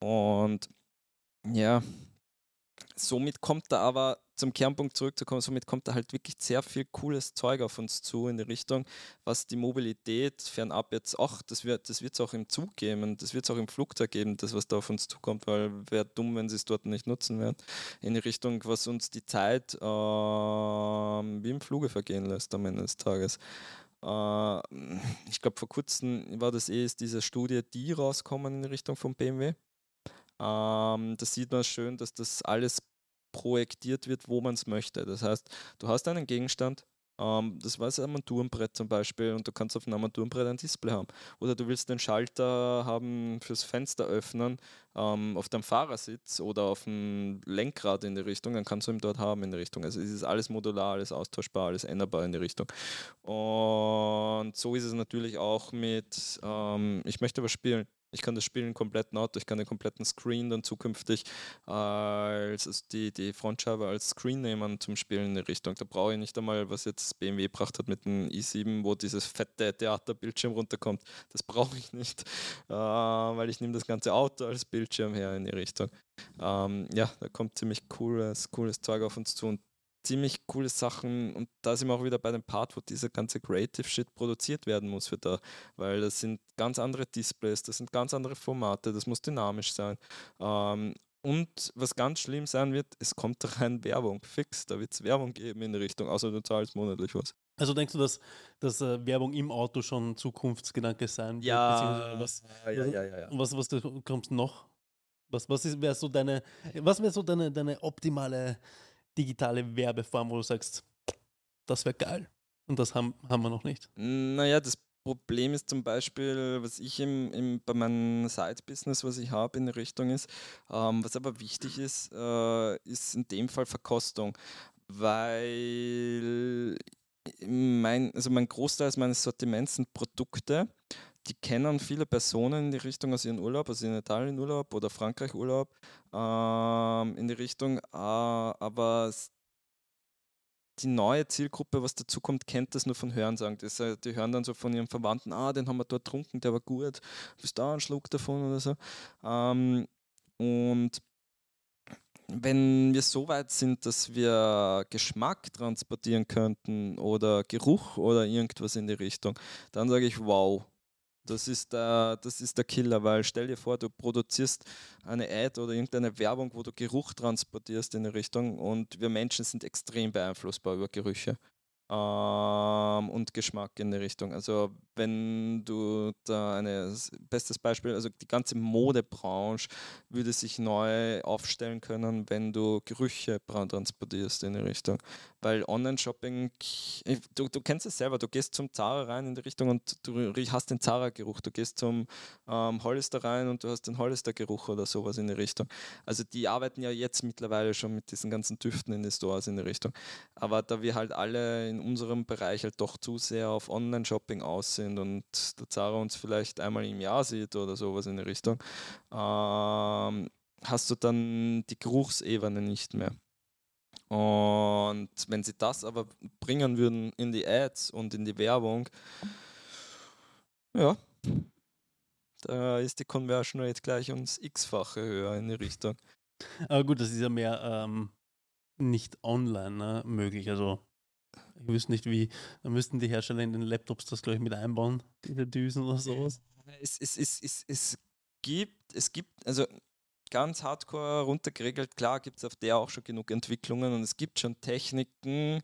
[SPEAKER 3] Und ja, somit kommt da aber, zum Kernpunkt zurückzukommen, somit kommt da halt wirklich sehr viel cooles Zeug auf uns zu in die Richtung, was die Mobilität fernab jetzt auch, das wird es auch im Zug geben, das wird es auch im Flugzeug geben, das was da auf uns zukommt, weil wäre dumm, wenn sie es dort nicht nutzen werden, in die Richtung, was uns die Zeit äh, wie im Fluge vergehen lässt am Ende des Tages. Äh, ich glaube, vor kurzem war das eh diese Studie, die rauskommen in die Richtung von BMW ähm, da sieht man schön, dass das alles projektiert wird, wo man es möchte. Das heißt, du hast einen Gegenstand, Ähm, das war das Armaturenbrett zum Beispiel und du kannst auf dem Armaturenbrett ein Display haben. Oder du willst den Schalter haben fürs Fenster öffnen ähm, auf dem Fahrersitz oder auf dem Lenkrad in die Richtung, dann kannst du ihn dort haben in die Richtung. Also es ist alles modular, alles austauschbar, alles änderbar in die Richtung. Und so ist es natürlich auch mit, ähm, ich möchte aber spielen. Ich kann das Spiel in kompletten Auto, ich kann den kompletten Screen dann zukünftig als also die, die Frontscheibe als Screen nehmen zum Spielen in die Richtung. Da brauche ich nicht einmal, was jetzt BMW gebracht hat mit dem i7, wo dieses fette Theaterbildschirm runterkommt. Das brauche ich nicht, äh, weil ich nehme das ganze Auto als Bildschirm her in die Richtung. Ähm, ja, da kommt ziemlich cooles, cooles Zeug auf uns zu und ziemlich coole Sachen und da sind wir auch wieder bei dem Part, wo dieser ganze Creative Shit produziert werden muss für da, weil das sind ganz andere Displays, das sind ganz andere Formate, das muss dynamisch sein. Ähm, und was ganz schlimm sein wird, es kommt rein Werbung, fix, da wird es Werbung geben in die Richtung, außer du zahlst monatlich was.
[SPEAKER 2] Also denkst du, dass, dass äh, Werbung im Auto schon Zukunftsgedanke sein wird?
[SPEAKER 3] Ja,
[SPEAKER 2] was,
[SPEAKER 3] ja, ja, ja, ja.
[SPEAKER 2] Was, was, was kommt noch? Was, was wäre so deine, was wäre so deine, deine optimale digitale Werbeform, wo du sagst, das wäre geil. Und das haben, haben wir noch nicht.
[SPEAKER 3] Naja, das Problem ist zum Beispiel, was ich im, im, bei meinem Side-Business, was ich habe in der Richtung ist, ähm, was aber wichtig ist, äh, ist in dem Fall Verkostung, weil mein, also mein Großteil meines Sortiments sind Produkte, die kennen viele Personen in die Richtung aus ihrem Urlaub, also in Italien Urlaub oder Frankreich Urlaub, ähm, in die Richtung, äh, aber die neue Zielgruppe, was dazu kommt, kennt das nur von Hörensagen. Das, die hören dann so von ihren Verwandten, ah, den haben wir dort getrunken, der war gut, bist da ein Schluck davon oder so. Ähm, und wenn wir so weit sind, dass wir Geschmack transportieren könnten oder Geruch oder irgendwas in die Richtung, dann sage ich, wow, das ist, der, das ist der Killer, weil stell dir vor, du produzierst eine Ad oder irgendeine Werbung, wo du Geruch transportierst in eine Richtung und wir Menschen sind extrem beeinflussbar über Gerüche ähm, und Geschmack in die Richtung. Also wenn du da ein bestes Beispiel, also die ganze Modebranche würde sich neu aufstellen können, wenn du Gerüche transportierst in die Richtung. Weil Online-Shopping, du, du kennst es selber, du gehst zum Zara rein in die Richtung und du hast den Zara-Geruch, du gehst zum ähm, Hollister rein und du hast den Hollister-Geruch oder sowas in die Richtung. Also die arbeiten ja jetzt mittlerweile schon mit diesen ganzen Düften in den Stores in die Richtung. Aber da wir halt alle in unserem Bereich halt doch zu sehr auf Online-Shopping aus sind und der Zara uns vielleicht einmal im Jahr sieht oder sowas in die Richtung, ähm, hast du dann die Geruchsebene nicht mehr. Und wenn sie das aber bringen würden in die Ads und in die Werbung, ja, da ist die Conversion Rate gleich ums x-fache höher in die Richtung.
[SPEAKER 2] Aber gut, das ist ja mehr ähm, nicht online ne, möglich. Also ich wüsste nicht wie, da müssten die Hersteller in den Laptops das, glaube ich, mit einbauen, diese Düsen oder sowas.
[SPEAKER 3] Es, es, es, es, es gibt, es gibt, also ganz hardcore runtergeregelt, klar gibt es auf der auch schon genug Entwicklungen und es gibt schon Techniken,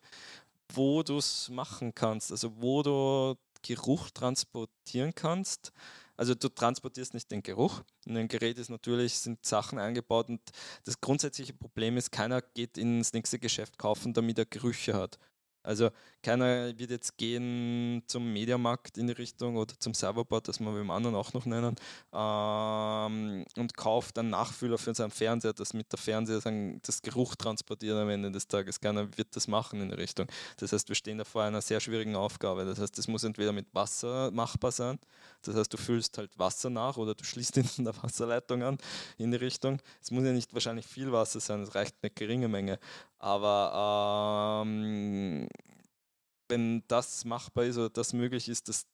[SPEAKER 3] wo du es machen kannst, also wo du Geruch transportieren kannst. Also du transportierst nicht den Geruch. In dem Gerät ist natürlich sind Sachen eingebaut und das grundsätzliche Problem ist, keiner geht ins nächste Geschäft kaufen, damit er Gerüche hat. Also keiner wird jetzt gehen zum Mediamarkt in die Richtung oder zum Serverboard, das wir beim anderen auch noch nennen, ähm, und kauft einen Nachfüller für seinen Fernseher, das mit der Fernseher sagen, das Geruch transportiert am Ende des Tages. Keiner wird das machen in die Richtung. Das heißt, wir stehen da vor einer sehr schwierigen Aufgabe. Das heißt, das muss entweder mit Wasser machbar sein, das heißt, du füllst halt Wasser nach oder du schließt ihn in der Wasserleitung an in die Richtung. Es muss ja nicht wahrscheinlich viel Wasser sein, es reicht eine geringe Menge. Aber ähm, wenn das machbar ist oder das möglich ist, dass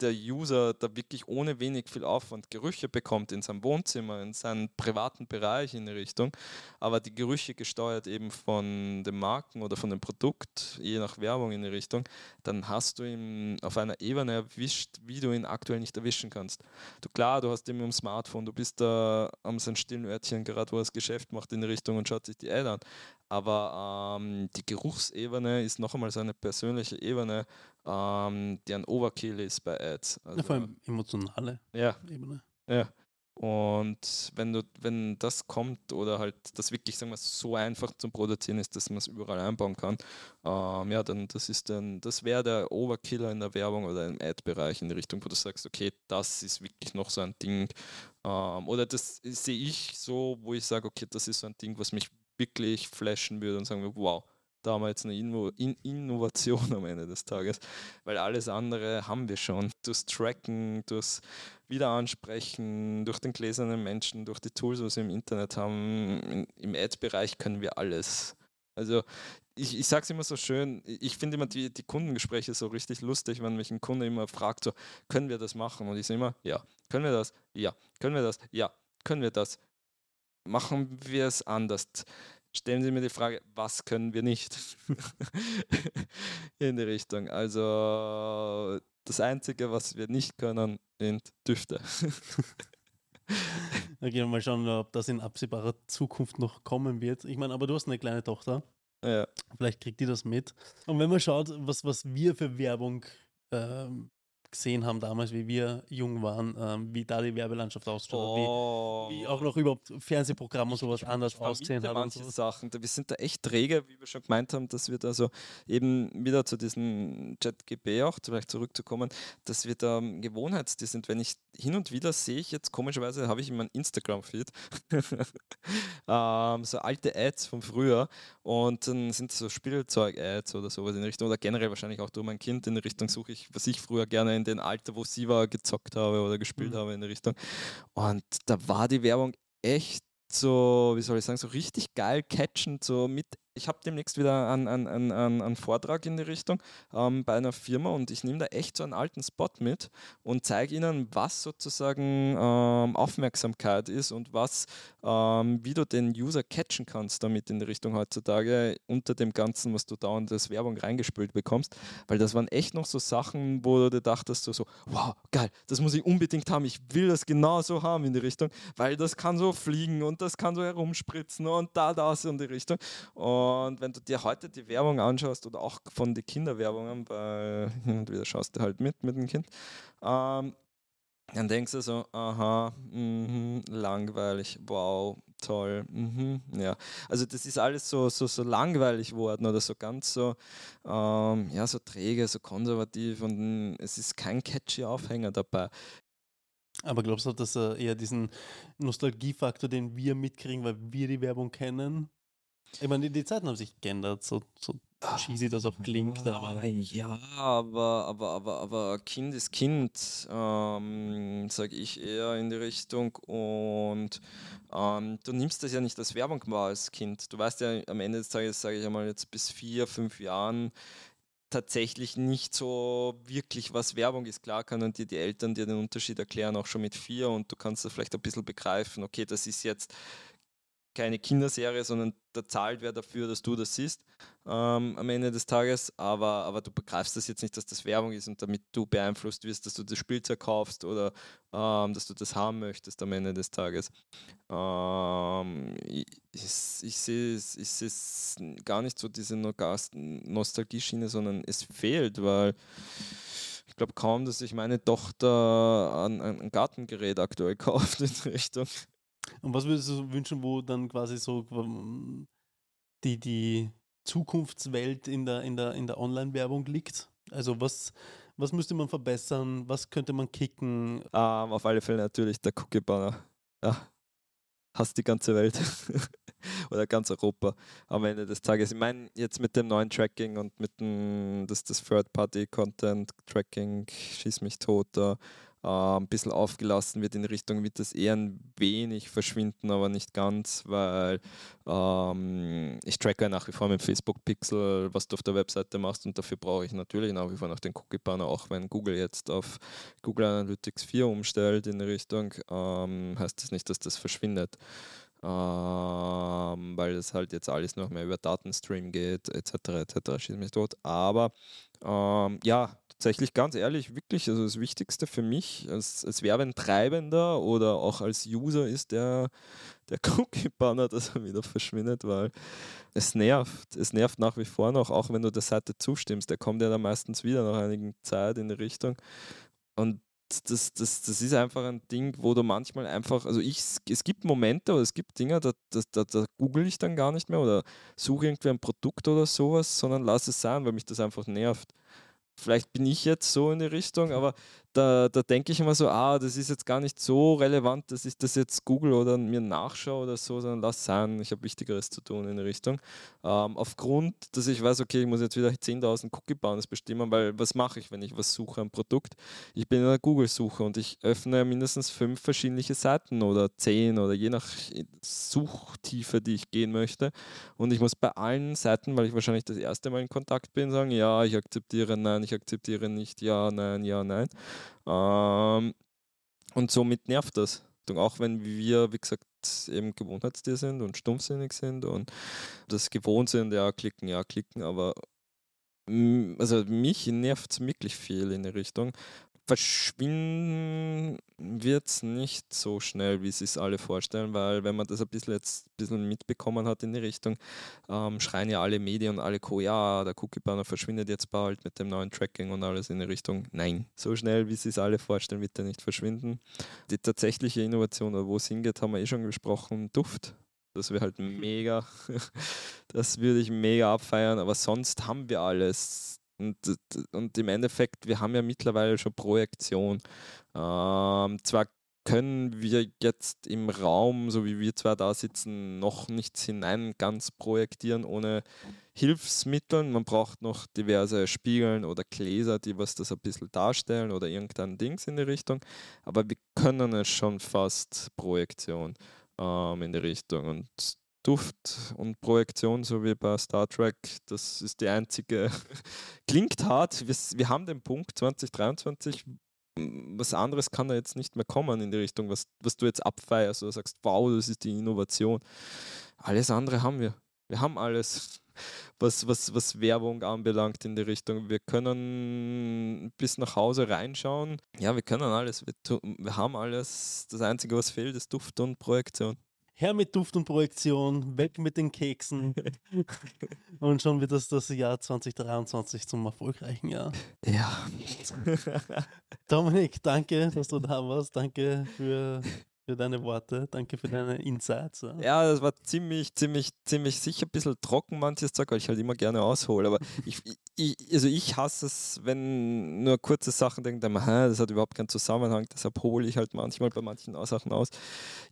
[SPEAKER 3] der User da wirklich ohne wenig viel Aufwand Gerüche bekommt in seinem Wohnzimmer, in seinem privaten Bereich in die Richtung, aber die Gerüche gesteuert eben von den Marken oder von dem Produkt, je nach Werbung in die Richtung, dann hast du ihn auf einer Ebene erwischt, wie du ihn aktuell nicht erwischen kannst. Du klar, du hast ihn im Smartphone, du bist da am sein stillen Örtchen, gerade wo er das Geschäft macht in die Richtung und schaut sich die Ad an. Aber ähm, die Geruchsebene ist noch einmal so eine persönliche Ebene, ähm, die ein Overkill ist bei Ads.
[SPEAKER 2] Also, ja, vor allem emotionale
[SPEAKER 3] ja,
[SPEAKER 2] Ebene.
[SPEAKER 3] Ja. Und wenn du, wenn das kommt oder halt das wirklich sagen wir, so einfach zum Produzieren ist, dass man es überall einbauen kann, ähm, ja, dann das ist dann, das wäre der Overkiller in der Werbung oder im Ad-Bereich in die Richtung, wo du sagst, okay, das ist wirklich noch so ein Ding. Ähm, oder das sehe ich so, wo ich sage, okay, das ist so ein Ding, was mich wirklich flashen würde und sagen würde, wow, da haben wir jetzt eine Inno In Innovation am Ende des Tages, weil alles andere haben wir schon. Durchs Tracken, durchs Wiederansprechen, durch den gläsernen Menschen, durch die Tools, was wir im Internet haben, im Ad-Bereich können wir alles. Also ich, ich sage es immer so schön, ich finde immer die, die Kundengespräche so richtig lustig, wenn mich ein Kunde immer fragt, so, können wir das machen? Und ich sage immer, ja. Können wir das? Ja. Können wir das? Ja. Können wir das? Machen wir es anders stellen Sie mir die Frage, was können wir nicht? in die Richtung. Also das Einzige, was wir nicht können, sind Düfte.
[SPEAKER 2] okay, mal schauen, ob das in absehbarer Zukunft noch kommen wird. Ich meine, aber du hast eine kleine Tochter.
[SPEAKER 3] Ja.
[SPEAKER 2] Vielleicht kriegt die das mit. Und wenn man schaut, was, was wir für Werbung ähm, gesehen haben damals, wie wir jung waren, ähm, wie da die Werbelandschaft ausschaut, oh. wie, wie, auch noch überhaupt Fernsehprogramme und sowas anders ausgesehen haben.
[SPEAKER 3] Manche Sachen, wir sind da echt träge, wie wir schon gemeint haben, dass wir da so eben wieder zu diesem JetGB auch vielleicht zurückzukommen, dass wir da Gewohnheitstier sind. Wenn ich hin und wieder sehe ich jetzt komischerweise, habe ich in meinem Instagram-Feed ähm, so alte Ads von früher und dann sind so Spielzeug-Ads oder sowas in Richtung, oder generell wahrscheinlich auch durch mein Kind in Richtung suche ich, was ich früher gerne in in dem Alter, wo sie war, gezockt habe oder gespielt mhm. habe in der Richtung. Und da war die Werbung echt so, wie soll ich sagen, so richtig geil catchend, so mit ich habe demnächst wieder einen, einen, einen, einen, Vortrag in die Richtung ähm, bei einer Firma und ich nehme da echt so einen alten Spot mit und zeige ihnen, was sozusagen ähm, Aufmerksamkeit ist und was, ähm, wie du den User catchen kannst damit in die Richtung heutzutage unter dem Ganzen, was du dauernd als Werbung reingespült bekommst. Weil das waren echt noch so Sachen, wo du dir dachtest, so, wow, geil, das muss ich unbedingt haben, ich will das genauso haben in die Richtung, weil das kann so fliegen und das kann so herumspritzen und da, das in die Richtung. Und und wenn du dir heute die Werbung anschaust oder auch von den Kinderwerbungen, weil hin und wieder schaust du halt mit mit dem Kind, ähm, dann denkst du so, aha, mh, langweilig, wow, toll, mh, ja. Also das ist alles so, so, so langweilig geworden oder so ganz so, ähm, ja, so träge, so konservativ und es ist kein catchy Aufhänger dabei.
[SPEAKER 2] Aber glaubst du, dass er eher diesen Nostalgiefaktor, den wir mitkriegen, weil wir die Werbung kennen, ich meine, die, die Zeiten haben sich geändert, so, so cheesy das auch klingt. Aber.
[SPEAKER 3] Ja, aber, aber, aber, aber Kind ist Kind, ähm, sage ich eher in die Richtung. Und ähm, du nimmst das ja nicht als Werbung wahr als Kind. Du weißt ja am Ende des Tages, sage ich einmal, jetzt bis vier, fünf Jahren tatsächlich nicht so wirklich, was Werbung ist. Klar können dir die Eltern dir den Unterschied erklären, auch schon mit vier, und du kannst das vielleicht ein bisschen begreifen, okay, das ist jetzt keine Kinderserie, sondern da zahlt wer dafür, dass du das siehst ähm, am Ende des Tages. Aber, aber du begreifst das jetzt nicht, dass das Werbung ist und damit du beeinflusst wirst, dass du das Spielzeug kaufst oder ähm, dass du das haben möchtest am Ende des Tages. Ähm, ich, ich, sehe es gar nicht so diese Nostalgie-Schiene, sondern es fehlt, weil ich glaube kaum, dass sich meine Tochter ein, ein Gartengerät aktuell kauft in Richtung.
[SPEAKER 2] Und was würdest du wünschen, wo dann quasi so ähm, die, die Zukunftswelt in der, in der, in der Online-Werbung liegt? Also was, was müsste man verbessern? Was könnte man kicken?
[SPEAKER 3] Um, ähm, auf alle Fälle natürlich der Cookie-Banner. Ja, hast die ganze Welt oder ganz Europa am Ende des Tages. Ich meine, jetzt mit dem neuen Tracking und mit dem das, das Third-Party-Content-Tracking, schieß mich tot, da äh, ein bisschen aufgelassen wird in Richtung, wird das eher ein wenig verschwinden, aber nicht ganz, weil ähm, ich tracke nach wie vor mit Facebook Pixel, was du auf der Webseite machst und dafür brauche ich natürlich nach wie vor noch den Cookie Banner, auch wenn Google jetzt auf Google Analytics 4 umstellt in Richtung, ähm, heißt das nicht, dass das verschwindet. Ähm, weil es halt jetzt alles noch mehr über Datenstream geht, etc. etc. schießt mich tot. Aber ähm, ja, tatsächlich ganz ehrlich, wirklich, also das Wichtigste für mich als, als Werbentreibender oder auch als User ist der, der Cookie-Banner, dass er wieder verschwindet, weil es nervt. Es nervt nach wie vor noch, auch wenn du der Seite zustimmst. Der kommt ja dann meistens wieder nach einigen Zeit in die Richtung. Und das, das, das ist einfach ein Ding, wo du manchmal einfach, also ich, es gibt Momente oder es gibt Dinge, da, da, da, da google ich dann gar nicht mehr oder suche irgendwie ein Produkt oder sowas, sondern lass es sein, weil mich das einfach nervt. Vielleicht bin ich jetzt so in die Richtung, aber da, da denke ich immer so, ah, das ist jetzt gar nicht so relevant, dass ich das jetzt google oder mir nachschaue oder so, sondern lass sein, ich habe Wichtigeres zu tun in die Richtung. Ähm, aufgrund, dass ich weiß, okay, ich muss jetzt wieder 10.000 Cookie-Bounds bestimmen, weil was mache ich, wenn ich was suche, ein Produkt? Ich bin in der Google-Suche und ich öffne mindestens fünf verschiedene Seiten oder zehn oder je nach Suchtiefe, die ich gehen möchte. Und ich muss bei allen Seiten, weil ich wahrscheinlich das erste Mal in Kontakt bin, sagen, ja, ich akzeptiere, nein, ich akzeptiere nicht, ja, nein, ja, nein. Ähm, und somit nervt das. Und auch wenn wir, wie gesagt, eben Gewohnheitstier sind und stumpfsinnig sind und das gewohnt sind, ja, klicken, ja, klicken, aber also mich nervt es wirklich viel in die Richtung verschwinden wird es nicht so schnell, wie sie es alle vorstellen, weil wenn man das ein bisschen jetzt ein bisschen mitbekommen hat in die Richtung, ähm, schreien ja alle Medien und alle Co, ja, der Cookie-Banner verschwindet jetzt bald mit dem neuen Tracking und alles in die Richtung. Nein, so schnell, wie sie es alle vorstellen, wird er nicht verschwinden. Die tatsächliche Innovation, oder wo es hingeht, haben wir eh schon gesprochen, Duft. Das wäre halt mega. das würde ich mega abfeiern, aber sonst haben wir alles und, und im Endeffekt, wir haben ja mittlerweile schon Projektion. Ähm, zwar können wir jetzt im Raum, so wie wir zwar da sitzen, noch nichts hinein ganz projektieren ohne Hilfsmittel. Man braucht noch diverse Spiegeln oder Gläser, die was das ein bisschen darstellen oder irgendein Dings in die Richtung. Aber wir können es schon fast Projektion ähm, in die Richtung. Und Duft und Projektion, so wie bei Star Trek. Das ist die einzige. Klingt hart. Wir, wir, haben den Punkt 2023. Was anderes kann da jetzt nicht mehr kommen in die Richtung, was, was du jetzt abfeierst oder sagst, wow, das ist die Innovation. Alles andere haben wir. Wir haben alles, was, was, was Werbung anbelangt in die Richtung. Wir können bis nach Hause reinschauen. Ja, wir können alles. Wir, wir haben alles. Das Einzige, was fehlt, ist Duft und Projektion.
[SPEAKER 2] Her mit Duft und Projektion, weg mit den Keksen. und schon wird das das Jahr 2023 zum erfolgreichen Jahr.
[SPEAKER 3] Ja.
[SPEAKER 2] Dominik, danke, dass du da warst. Danke für für deine Worte. Danke für deine Insights. Ja,
[SPEAKER 3] ja das war ziemlich, ziemlich, ziemlich sicher ein bisschen trocken manches Zeug, weil ich halt immer gerne aushole. Aber ich, ich, also ich hasse es, wenn nur kurze Sachen denken, das hat überhaupt keinen Zusammenhang. Deshalb hole ich halt manchmal bei manchen Sachen aus.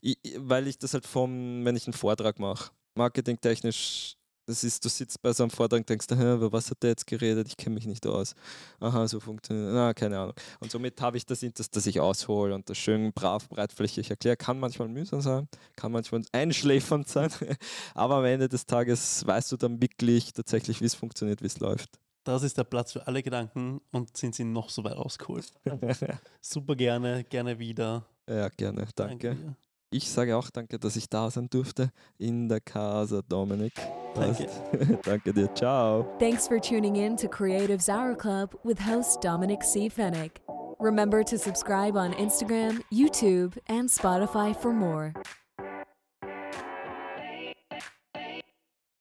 [SPEAKER 3] Ich, weil ich das halt vom, wenn ich einen Vortrag mache, marketingtechnisch das ist, du sitzt bei so einem Vortrag und denkst, über was hat der jetzt geredet? Ich kenne mich nicht aus. Aha, so funktioniert. Na, keine Ahnung. Und somit habe ich das, das, dass ich aushole und das schön brav, breitflächig erkläre. Kann manchmal mühsam sein, kann manchmal einschläfernd sein. Aber am Ende des Tages weißt du dann wirklich tatsächlich, wie es funktioniert, wie es läuft.
[SPEAKER 2] Das ist der Platz für alle Gedanken und sind sie noch so weit rausgeholt. Super gerne, gerne wieder.
[SPEAKER 3] Ja, gerne. Danke. danke ich sage auch danke, dass ich da sein durfte in der Casa Dominik.
[SPEAKER 2] Danke.
[SPEAKER 3] danke dir. Ciao.
[SPEAKER 1] Thanks for tuning in to Creatives Hour Club with host Dominic C. Fennick. Remember to subscribe on Instagram, YouTube, and Spotify for more.